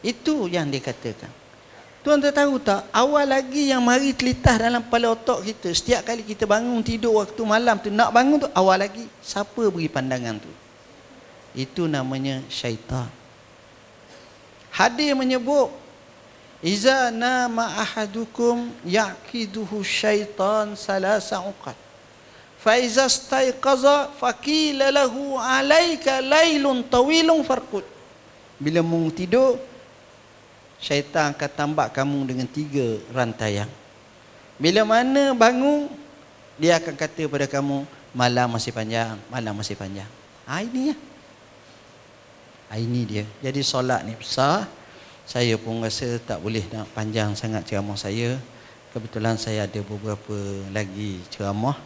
Itu yang dia katakan. Tuan tak tahu tak, awal lagi yang mari terlitas dalam kepala otak kita. Setiap kali kita bangun tidur waktu malam tu, nak bangun tu awal lagi. Siapa beri pandangan tu? Itu namanya syaitan. Hadir menyebut, Iza nama ahadukum yakiduhu syaitan salasa uqad. Faiza staiqaza faqila lahu alaika laylun tawilun farqud. Bila mu tidur syaitan akan tambak kamu dengan tiga rantaian. Bila mana bangun dia akan kata pada kamu malam masih panjang malam masih panjang. Ha, ini ya ini dia. Jadi solat ni besar. Saya pun rasa tak boleh nak panjang sangat ceramah saya. Kebetulan saya ada beberapa lagi ceramah.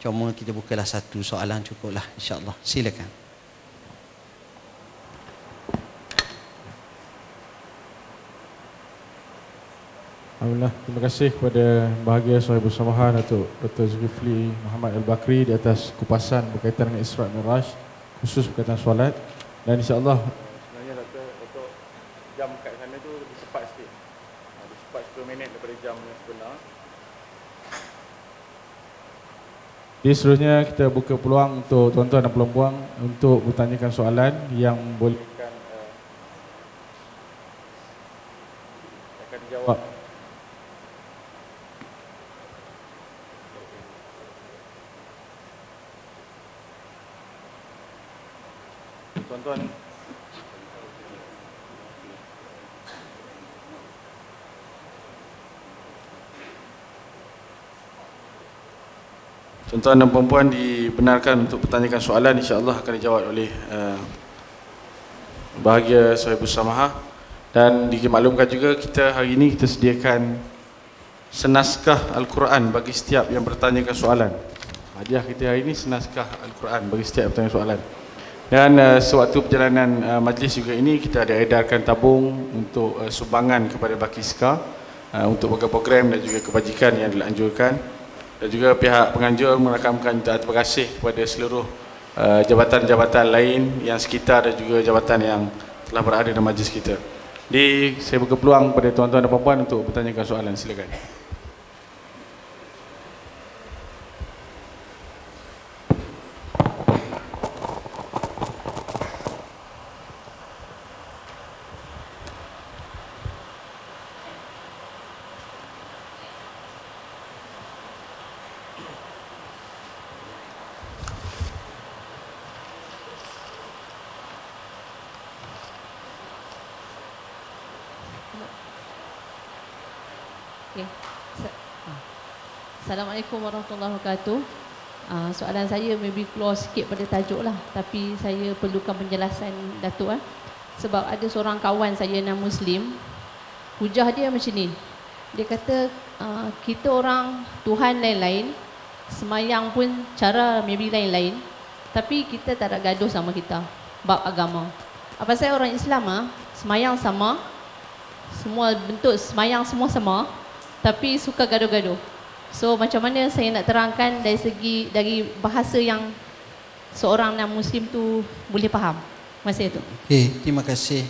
Cuma kita bukalah satu soalan cukuplah insyaallah. Silakan. Alhamdulillah, terima kasih kepada bahagia Sahibul Samahan Datuk Dr. Zulkifli Muhammad Al-Bakri di atas kupasan berkaitan dengan Isra' Miraj khusus berkaitan solat dan insyaAllah sebenarnya Dr. untuk jam kat sana tu lebih cepat sikit. Lebih cepat 10 minit daripada jam yang sebenar. Jadi seterusnya kita buka peluang untuk tuan-tuan dan puan-puan untuk bertanyakan soalan yang boleh akan dijawab tuan-tuan Tuan-tuan dan puan dibenarkan untuk bertanyakan soalan insya-Allah akan dijawab oleh uh, bahagia Sahibus Samaha dan dimaklumkan juga kita hari ini kita sediakan senaskah Al-Quran bagi setiap yang bertanyakan soalan. Hadiah kita hari ini senaskah Al-Quran bagi setiap yang bertanya soalan. Dan uh, sewaktu perjalanan uh, majlis juga ini kita ada edarkan tabung untuk uh, sumbangan kepada Bakiska uh, untuk program-program dan juga kebajikan yang dilanjurkan dan juga pihak penganjur merakamkan terima kasih kepada seluruh uh, jabatan-jabatan lain yang sekitar dan juga jabatan yang telah berada dalam majlis kita. Jadi saya buka peluang kepada tuan-tuan dan puan-puan untuk bertanyakan soalan silakan. Assalamualaikum warahmatullahi wabarakatuh. Uh, soalan saya maybe keluar sikit pada tajuk lah Tapi saya perlukan penjelasan Datuk eh. Sebab ada seorang kawan saya yang Muslim Hujah dia macam ni Dia kata uh, kita orang Tuhan lain-lain Semayang pun cara maybe lain-lain Tapi kita tak ada gaduh sama kita Bab agama Apa saya orang Islam ah Semayang sama Semua bentuk semayang semua sama Tapi suka gaduh-gaduh So macam mana saya nak terangkan dari segi dari bahasa yang seorang non muslim tu boleh faham. Masa itu. Okey, terima kasih.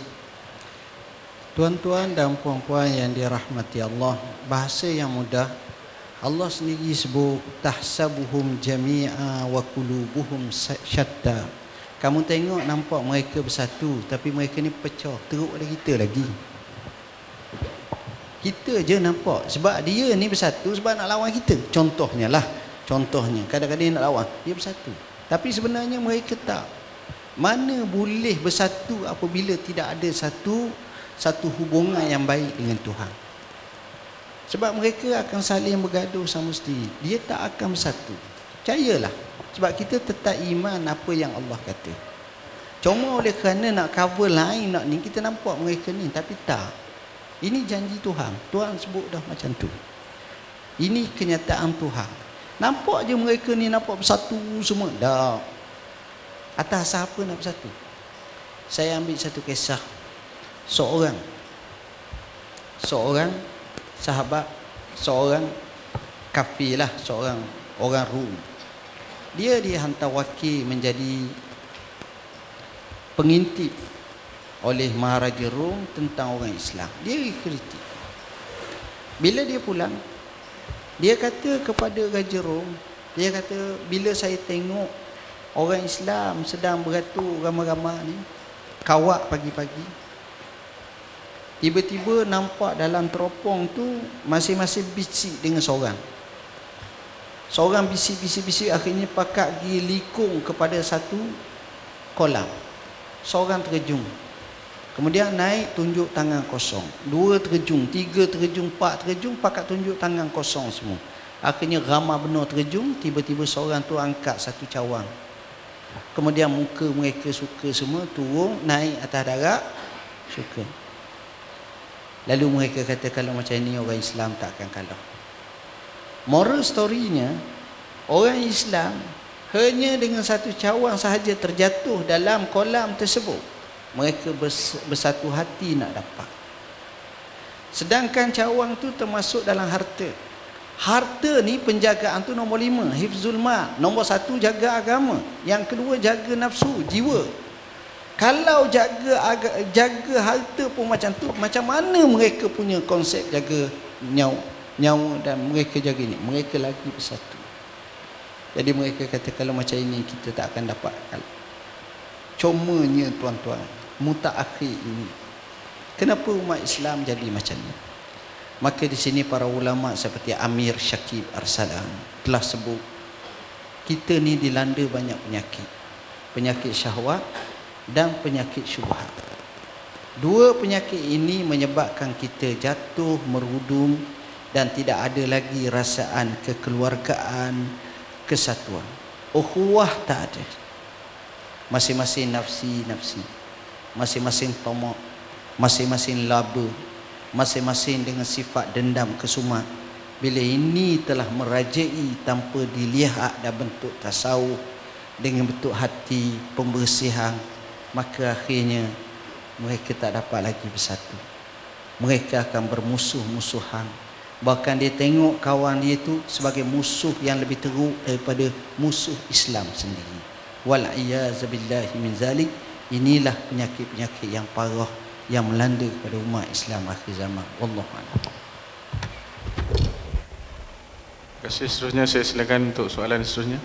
Tuan-tuan dan puan-puan yang dirahmati Allah, bahasa yang mudah Allah sendiri sebut tahsabuhum jami'a wa qulubuhum syatta. Kamu tengok nampak mereka bersatu tapi mereka ni pecah, teruk ada kita lagi. Kita je nampak sebab dia ni bersatu sebab nak lawan kita. Contohnya lah. Contohnya kadang-kadang nak lawan, dia bersatu. Tapi sebenarnya mereka tak. Mana boleh bersatu apabila tidak ada satu satu hubungan yang baik dengan Tuhan. Sebab mereka akan saling bergaduh sama sendiri. Dia tak akan bersatu. Percayalah. Sebab kita tetap iman apa yang Allah kata. Cuma oleh kerana nak cover lain nak ni kita nampak mereka ni tapi tak. Ini janji Tuhan. Tuhan sebut dah macam tu. Ini kenyataan Tuhan. Nampak je mereka ni nampak bersatu semua. Dah. Atas siapa nak bersatu? Saya ambil satu kisah. Seorang. Seorang sahabat. Seorang kafir lah. Seorang orang Rum. Dia dihantar wakil menjadi pengintip oleh Maharaja Rom tentang orang Islam. Dia kritik. Bila dia pulang, dia kata kepada Raja Rom, dia kata bila saya tengok orang Islam sedang beratur ramai-ramai ni, kawak pagi-pagi, tiba-tiba nampak dalam teropong tu masing-masing bisik dengan seorang. Seorang bisik-bisik-bisik akhirnya pakat pergi likung kepada satu kolam. Seorang terjun. Kemudian naik tunjuk tangan kosong. Dua terjun, tiga terjun, empat terjun, pakat tunjuk tangan kosong semua. Akhirnya ramah benar terjun, tiba-tiba seorang tu angkat satu cawang. Kemudian muka mereka suka semua, turun, naik atas darat, suka. Lalu mereka kata kalau macam ini orang Islam tak akan kalah. Moral storynya, orang Islam hanya dengan satu cawang sahaja terjatuh dalam kolam tersebut mereka bersatu hati nak dapat. Sedangkan cawang tu termasuk dalam harta. Harta ni penjagaan tu nombor lima hifzul mal. Nombor satu jaga agama. Yang kedua jaga nafsu jiwa. Kalau jaga jaga harta pun macam tu macam mana mereka punya konsep jaga nyawa nyawa dan mereka jaga ni mereka lagi bersatu. Jadi mereka kata kalau macam ini kita tak akan dapat comanya tuan-tuan mutaakhir ini. Kenapa umat Islam jadi macam ni? Maka di sini para ulama seperti Amir Syakib Arsalan telah sebut kita ni dilanda banyak penyakit. Penyakit syahwat dan penyakit syubhat. Dua penyakit ini menyebabkan kita jatuh merudum dan tidak ada lagi rasaan kekeluargaan, kesatuan. Ukhuwah tak ada. Masing-masing nafsi-nafsi masing-masing tomak masing-masing laba masing-masing dengan sifat dendam kesumat. Bila ini telah merajai tanpa dilihat dan bentuk tasawuf dengan bentuk hati pembersihan maka akhirnya mereka tak dapat lagi bersatu. Mereka akan bermusuh-musuhan. Bahkan dia tengok kawan dia itu sebagai musuh yang lebih teruk daripada musuh Islam sendiri. Wal iyaz min zalik inilah penyakit-penyakit yang parah yang melanda kepada umat Islam akhir zaman. Wallahu a'lam. Terima kasih seterusnya saya silakan untuk soalan seterusnya.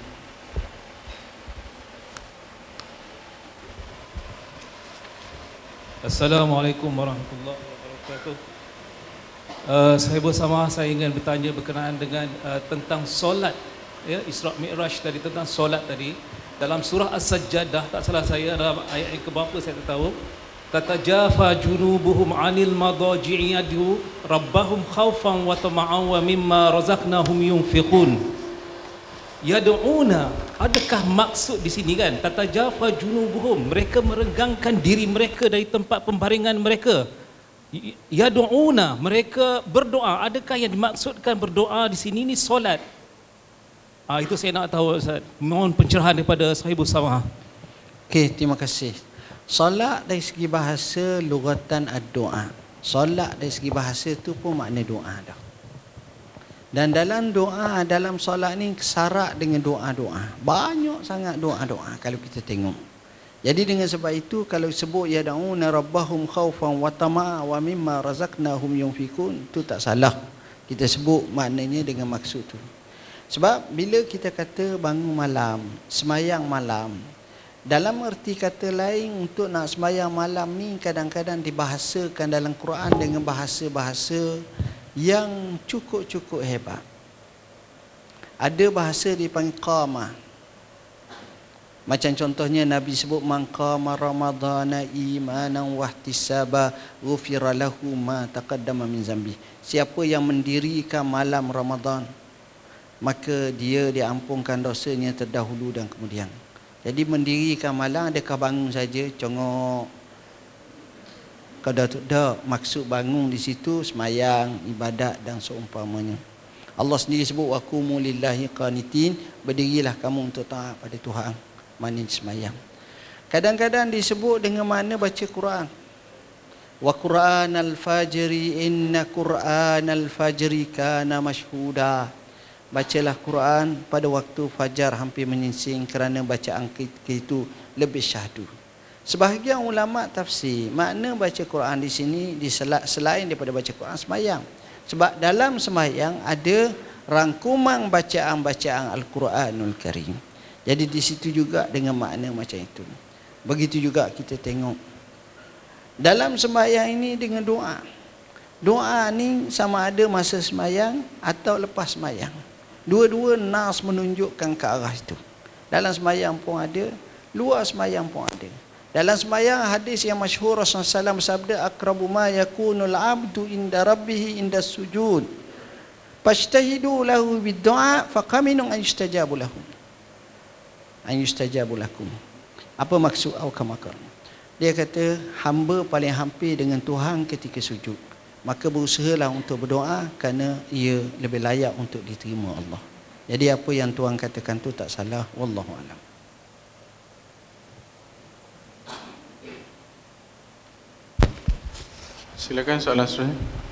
Assalamualaikum warahmatullahi wabarakatuh. Uh, saya bersama saya ingin bertanya berkenaan dengan uh, tentang solat ya Isra Mi'raj tadi tentang solat tadi dalam surah As-Sajjadah tak salah saya dalam ayat yang keberapa saya tak tahu tatajafa junubuhum 'anil madaji'i yad'u rabbahum khaufan wa tama'an wa mimma razaqnahum yunfiqun. Yad'una adakah maksud di sini kan? Tatajafa junubuhum mereka merenggangkan diri mereka dari tempat pembaringan mereka. Yad'una mereka berdoa. Adakah yang dimaksudkan berdoa di sini ni? Solat ah itu saya nak tahu Ustaz mohon pencerahan daripada sahibus samah Okey, terima kasih. Solat dari segi bahasa lugatan ad-doa. Solat dari segi bahasa tu pun makna doa dah. Dan dalam doa, dalam solat ni syarat dengan doa-doa. Banyak sangat doa-doa kalau kita tengok. Jadi dengan sebab itu kalau sebut ya dauna rabbahum khaufan wa tama'a wa mimma razaqnahum yunfikun tu tak salah. Kita sebut maknanya dengan maksud tu. Sebab bila kita kata bangun malam, semayang malam, dalam erti kata lain untuk nak semayang malam ni kadang-kadang dibahasakan dalam Quran dengan bahasa-bahasa yang cukup-cukup hebat. Ada bahasa dipanggil qamah. Macam contohnya Nabi sebut man qama ramadhana imanan wa ihtisaba ghufira lahu ma taqaddama min zambi. Siapa yang mendirikan malam Ramadan maka dia diampunkan dosanya terdahulu dan kemudian. Jadi mendirikan malam adakah bangun saja congok kalau dah maksud bangun di situ semayang, ibadat dan seumpamanya. Allah sendiri sebut wa qumu lillahi qanitin, berdirilah kamu untuk taat pada Tuhan. Mana semayang. Kadang-kadang disebut dengan mana baca Quran. Wa Quran al-fajri inna Quran al-fajri kana mashhuda. Bacalah Quran pada waktu fajar hampir menyingsing kerana bacaan itu lebih syahdu. Sebahagian ulama tafsir makna baca Quran di sini disela- selain daripada baca Quran semayang. Sebab dalam semayang ada rangkuman bacaan-bacaan Al-Quranul Karim. Jadi di situ juga dengan makna macam itu. Begitu juga kita tengok dalam sembahyang ini dengan doa. Doa ni sama ada masa sembahyang atau lepas sembahyang. Dua-dua nas menunjukkan ke arah itu. Dalam sembahyang pun ada, luar sembahyang pun ada. Dalam sembahyang hadis yang masyhur Rasulullah SAW bersabda akrabu ma yakunul abdu inda rabbih inda sujud. Fashtahidu lahu bid-du'a faqaminu an yustajabu lahu. An yustajabu lakum. Apa maksud au kamakar? Dia kata hamba paling hampir dengan Tuhan ketika sujud. Maka berusahalah untuk berdoa kerana ia lebih layak untuk diterima Allah. Jadi apa yang Tuhan katakan tu tak salah. Wallahu a'lam. Silakan soalan seterusnya.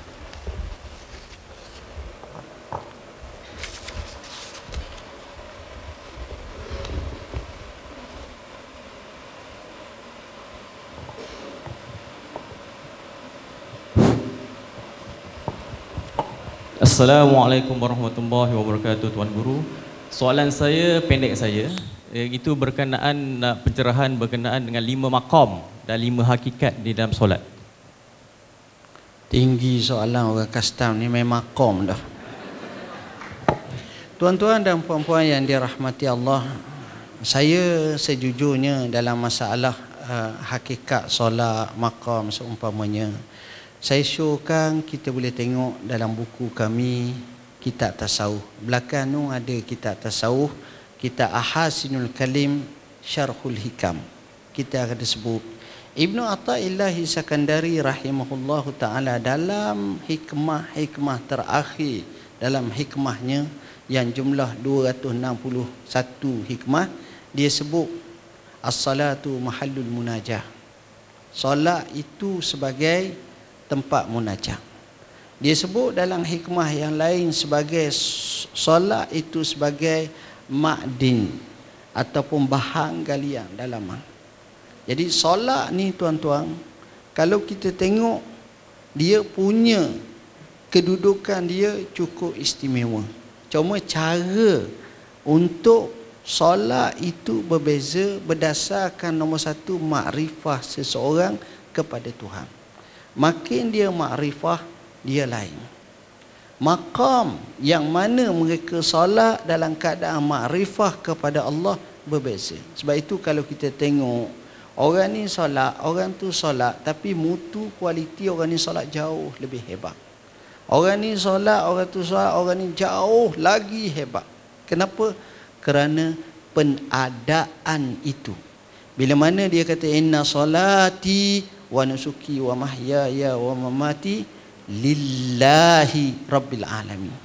Assalamualaikum warahmatullahi wabarakatuh Tuan Guru. Soalan saya pendek saya itu berkenaan pencerahan berkenaan dengan lima makom dan lima hakikat di dalam solat. Tinggi soalan orang custom ni memang kom dah. Tuan-tuan dan puan-puan yang dirahmati Allah, saya sejujurnya dalam masalah uh, hakikat solat, makam seumpamanya, saya syurkan kita boleh tengok dalam buku kami kitab tasawuf. Belakang tu ada kitab tasawuf, kitab Ahasinul Kalim Syarhul Hikam. Kita akan sebut Ibnu Athaillah Sakandari rahimahullahu taala dalam hikmah-hikmah terakhir dalam hikmahnya yang jumlah 261 hikmah dia sebut as-salatu mahallul munajah. Solat itu sebagai tempat munajah. Dia sebut dalam hikmah yang lain sebagai solat itu sebagai ma'din ataupun bahan galian dalaman. Jadi solat ni tuan-tuan, kalau kita tengok dia punya kedudukan dia cukup istimewa. Cuma cara untuk solat itu berbeza berdasarkan nombor satu makrifah seseorang kepada Tuhan. Makin dia makrifah, dia lain. Makam yang mana mereka solat dalam keadaan makrifah kepada Allah berbeza. Sebab itu kalau kita tengok Orang ni solat, orang tu solat tapi mutu kualiti orang ni solat jauh lebih hebat. Orang ni solat, orang tu solat, orang ni jauh lagi hebat. Kenapa? Kerana penadaan itu. Bila mana dia kata inna solati wa nusuki wa mahyaya wa mamati lillahi rabbil alamin.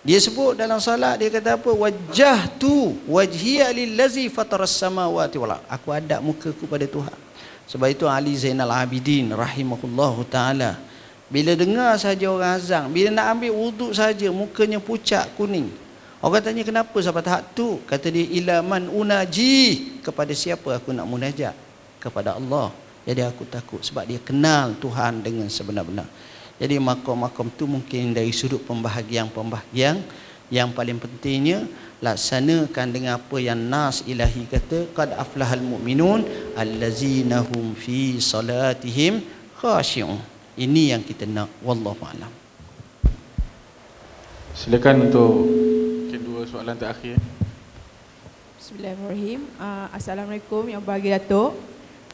Dia sebut dalam salat dia kata apa? Wajjahtu wajhiya lillazi fataras samawati wal. Aku hadap mukaku pada Tuhan. Sebab itu Ali Zainal Abidin rahimahullahu taala bila dengar saja orang azan, bila nak ambil wuduk saja mukanya pucat kuning. Orang tanya kenapa sampai tahap tu? Kata dia ilaman unaji kepada siapa aku nak munajat? Kepada Allah. Jadi aku takut sebab dia kenal Tuhan dengan sebenar-benar. Jadi makom-makom tu mungkin dari sudut pembahagian-pembahagian yang paling pentingnya laksanakan dengan apa yang nas ilahi kata qad aflahal mu'minun allazina hum fi salatihim khashi'un. Ini yang kita nak wallahu alam. Silakan untuk kedua soalan terakhir. Bismillahirrahmanirrahim. Uh, Assalamualaikum yang bagi Datuk.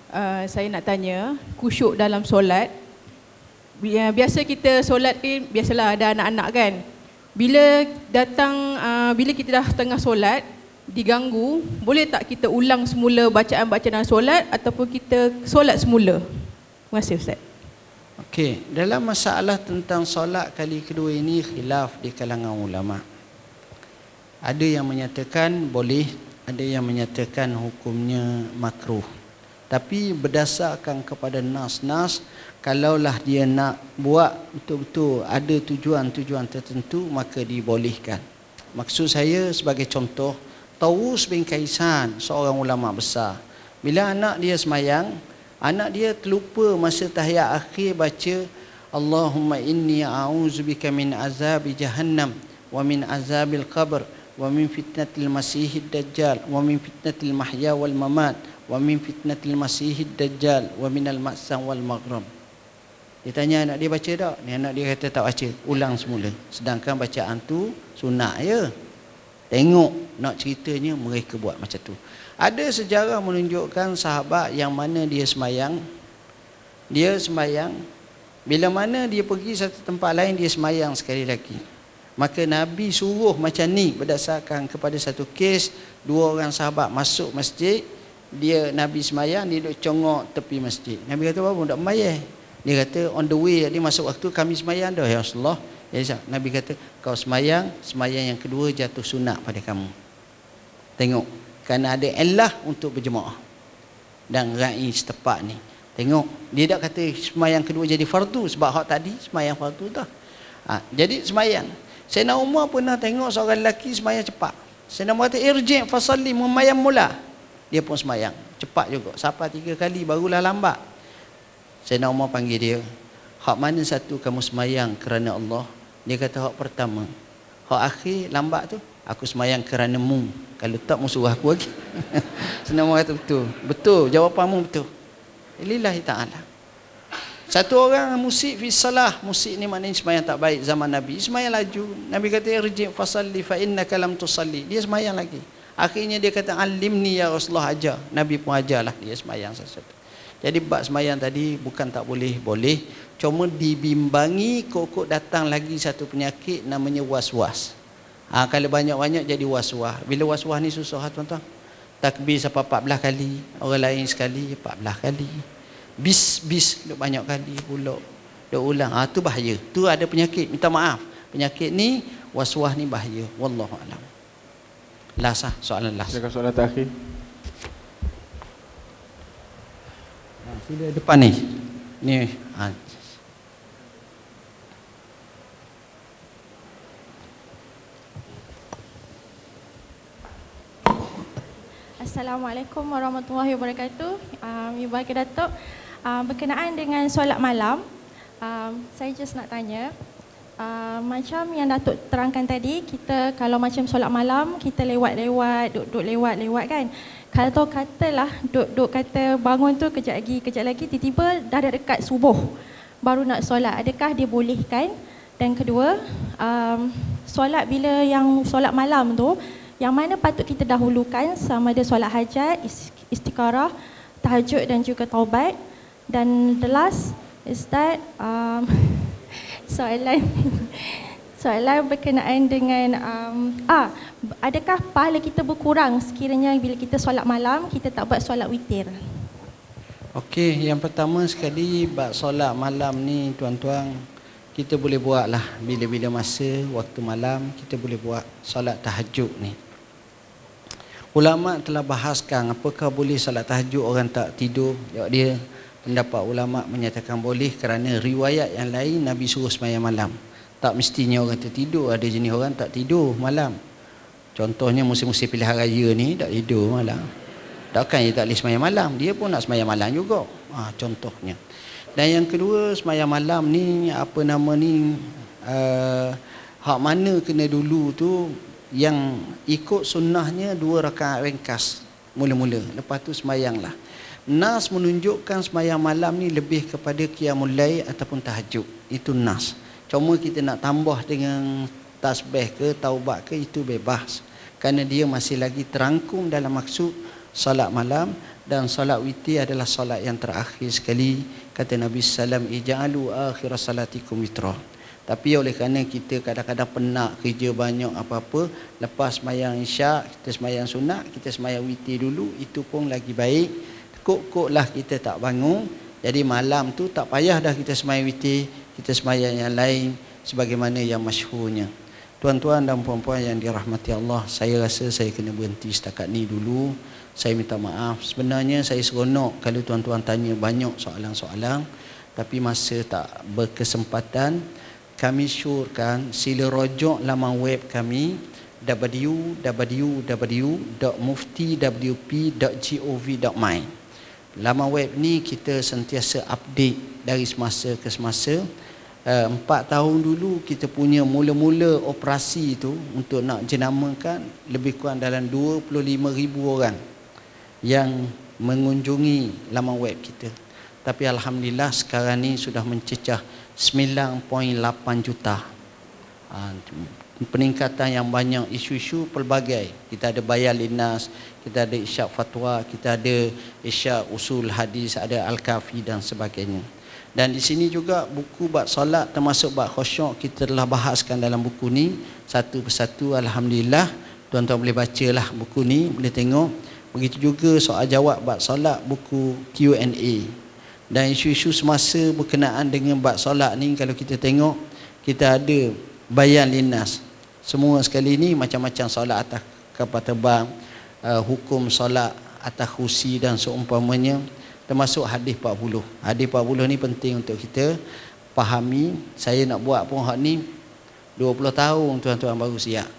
Uh, saya nak tanya, kusyuk dalam solat. Uh, Biasa kita solat ni biasalah ada anak-anak kan. Bila datang uh, bila kita dah tengah solat diganggu, boleh tak kita ulang semula bacaan-bacaan solat ataupun kita solat semula? Terima kasih Ustaz. Okey, dalam masalah tentang solat kali kedua ini khilaf di kalangan ulama. Ada yang menyatakan boleh, ada yang menyatakan hukumnya makruh. Tapi berdasarkan kepada nas-nas, kalaulah dia nak buat betul-betul ada tujuan-tujuan tertentu, maka dibolehkan. Maksud saya sebagai contoh, Tawus bin Kaisan, seorang ulama besar. Bila anak dia semayang, anak dia terlupa masa tahiyat akhir baca Allahumma inni a'udzubika min azabi jahannam wa min azabil qabr wa min fitnatil masihid dajjal wa min fitnatil mahya wal mamat wa min fitnatil masihid dajjal wa minal ma'sam wal maghram dia tanya anak dia baca tak? Ni anak dia kata tak baca. Ulang semula. Sedangkan bacaan tu sunat ya. Tengok nak ceritanya mereka buat macam tu. Ada sejarah menunjukkan sahabat yang mana dia semayang. Dia semayang. Bila mana dia pergi satu tempat lain dia semayang sekali lagi. Maka Nabi suruh macam ni berdasarkan kepada satu kes dua orang sahabat masuk masjid dia Nabi semayang dia duduk congok tepi masjid. Nabi kata apa? Tak mayang. Dia kata on the way dia masuk waktu kami semayang dah ya Rasulullah. Ya, Nabi kata kau semayang, semayang yang kedua jatuh sunat pada kamu. Tengok kerana ada elah untuk berjemaah dan rai setepak ni. Tengok dia tak kata semayang kedua jadi fardu sebab hak tadi semayang fardu dah. Ha, jadi semayang. Sayyidina Umar pernah tengok seorang lelaki semayang cepat. Sayyidina Umar kata irji' fasalli mumayam mula. Dia pun semayang cepat juga. Sampai tiga kali barulah lambat. Sayyidina Umar panggil dia. Hak mana satu kamu semayang kerana Allah? Dia kata hak pertama. Hak akhir lambat tu aku semayang kerana mu. Kalau tak mu suruh aku lagi. Sayyidina Umar kata betul. Betul jawapanmu betul. Lillahi ta'ala. Satu orang musik fi salah. Musik ni maknanya semayang tak baik zaman Nabi. Semayang laju. Nabi kata irji' fasalli fa innaka lam tusalli. Dia semayang lagi. Akhirnya dia kata alimni ya Rasulullah ajar. Nabi pun ajarlah dia semayang sesuatu. Jadi bab semayang tadi bukan tak boleh, boleh. Cuma dibimbangi kok datang lagi satu penyakit namanya was-was. Ha, kalau banyak-banyak jadi was-was. Bila was-was ni susah ha, tuan-tuan. Takbir sampai 14 kali. Orang lain sekali 14 kali. Bis-bis banyak kali pula. Duk ulang. Ha, tu bahaya. Tu ada penyakit. Minta maaf. Penyakit ni was-was ni bahaya. Wallahualam. Last lah. Soalan last. Silakan soalan terakhir. Sila depan ni. Ni. Ha. Assalamualaikum warahmatullahi wabarakatuh. Um, Ibu Bakar Datuk, um, berkenaan dengan solat malam, um, saya just nak tanya, uh, macam yang Datuk terangkan tadi, kita kalau macam solat malam, kita lewat-lewat, duduk lewat-lewat kan. Kalau katalah duduk kata bangun tu kejap lagi, kejap lagi, tiba-tiba dah dekat subuh, baru nak solat. Adakah dia bolehkan? Dan kedua, um, solat bila yang solat malam tu, yang mana patut kita dahulukan sama ada solat hajat, is- istikharah, tahajud dan juga taubat. Dan the last is that um, soalan soalan berkenaan dengan um, ah adakah pahala kita berkurang sekiranya bila kita solat malam kita tak buat solat witir? Okey, yang pertama sekali bab solat malam ni tuan-tuan kita boleh buat lah bila-bila masa waktu malam kita boleh buat solat tahajud ni. Ulama telah bahaskan apakah boleh solat tahajud orang tak tidur. Jawab dia pendapat ulama menyatakan boleh kerana riwayat yang lain Nabi suruh sembahyang malam. Tak mestinya orang tertidur, ada jenis orang tak tidur malam. Contohnya musim-musim pilihan raya ni tak tidur malam. Takkan dia tak boleh sembahyang malam, dia pun nak sembahyang malam juga. Ha, contohnya. Dan yang kedua sembahyang malam ni apa nama ni uh, hak mana kena dulu tu yang ikut sunnahnya dua rakaat ringkas mula-mula lepas tu sembahyanglah nas menunjukkan sembahyang malam ni lebih kepada qiyamul lail ataupun tahajud. Itu nas. Cuma kita nak tambah dengan tasbih ke taubat ke itu bebas. Kerana dia masih lagi terangkum dalam maksud solat malam dan solat witir adalah solat yang terakhir sekali. Kata Nabi sallam ija'alu akhir salatikum witra. Tapi oleh kerana kita kadang-kadang penat kerja banyak apa-apa, lepas semayang isyak, kita semayang sunat, kita semayang witir dulu, itu pun lagi baik. Kok-koklah kita tak bangun, jadi malam tu tak payah dah kita semayang witir, kita semayang yang lain sebagaimana yang masyhurnya. Tuan-tuan dan puan-puan yang dirahmati Allah, saya rasa saya kena berhenti setakat ni dulu. Saya minta maaf. Sebenarnya saya seronok kalau tuan-tuan tanya banyak soalan-soalan, tapi masa tak berkesempatan kami syurkan sila rojok laman web kami www.muftiwp.gov.my Laman web ni kita sentiasa update dari semasa ke semasa. Uh, empat tahun dulu kita punya mula-mula operasi itu untuk nak jenamakan lebih kurang dalam 25 ribu orang yang mengunjungi laman web kita. Tapi Alhamdulillah sekarang ni sudah mencecah 9.8 juta. Peningkatan yang banyak isu-isu pelbagai. Kita ada bayar linas, kita ada isyak fatwa, kita ada isyak usul hadis, ada al-kafi dan sebagainya. Dan di sini juga buku bab solat termasuk bab khusyuk kita telah bahaskan dalam buku ni. Satu persatu alhamdulillah. Tuan-tuan boleh bacalah buku ni boleh tengok. Begitu juga soal jawab bab solat buku Q&A dan isu-isu semasa berkenaan dengan bab solat ni kalau kita tengok kita ada bayan linas semua sekali ni macam-macam solat atas kapal terbang uh, hukum solat atas kursi dan seumpamanya termasuk hadis 40. Hadis 40 ni penting untuk kita fahami. Saya nak buat pun hak ni 20 tahun tuan-tuan baru siap.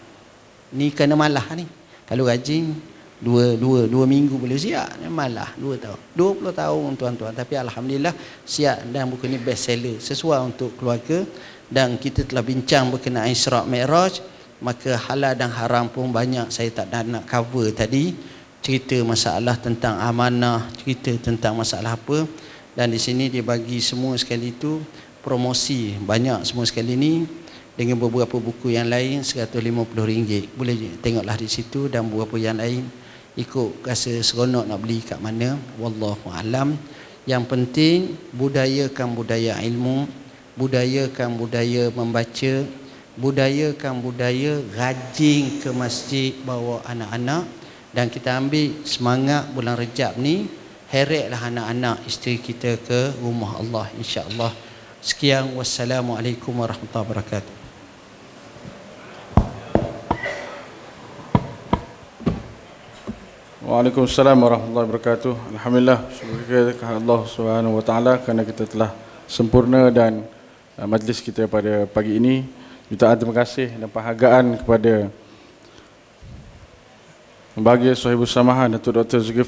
Ni kena malah ni. Kalau rajin dua, dua, dua minggu boleh siap. Ni malah dua tahun. 20 tahun tuan-tuan. Tapi Alhamdulillah siap dan buku ni best seller. Sesuai untuk keluarga. Dan kita telah bincang berkenaan Isra' Mi'raj. Maka halal dan haram pun banyak. Saya tak nak cover tadi cerita masalah tentang amanah, cerita tentang masalah apa. Dan di sini dia bagi semua sekali itu promosi banyak semua sekali ni dengan beberapa buku yang lain RM150 boleh tengoklah di situ dan beberapa yang lain. Ikut rasa seronok nak beli kat mana wallahu alam. Yang penting budayakan budaya ilmu budayakan budaya membaca budayakan budaya rajin ke masjid bawa anak-anak dan kita ambil semangat bulan Rejab ni heretlah anak-anak isteri kita ke rumah Allah insya-Allah. Sekian wassalamualaikum warahmatullahi wabarakatuh. Waalaikumsalam warahmatullahi wabarakatuh. Alhamdulillah syukur kepada Allah Subhanahu wa taala kerana kita telah sempurna dan uh, majlis kita pada pagi ini. Jutaan terima kasih dan penghargaan kepada Bahagia Sohibul Samahan Datuk Dr. Zulkifli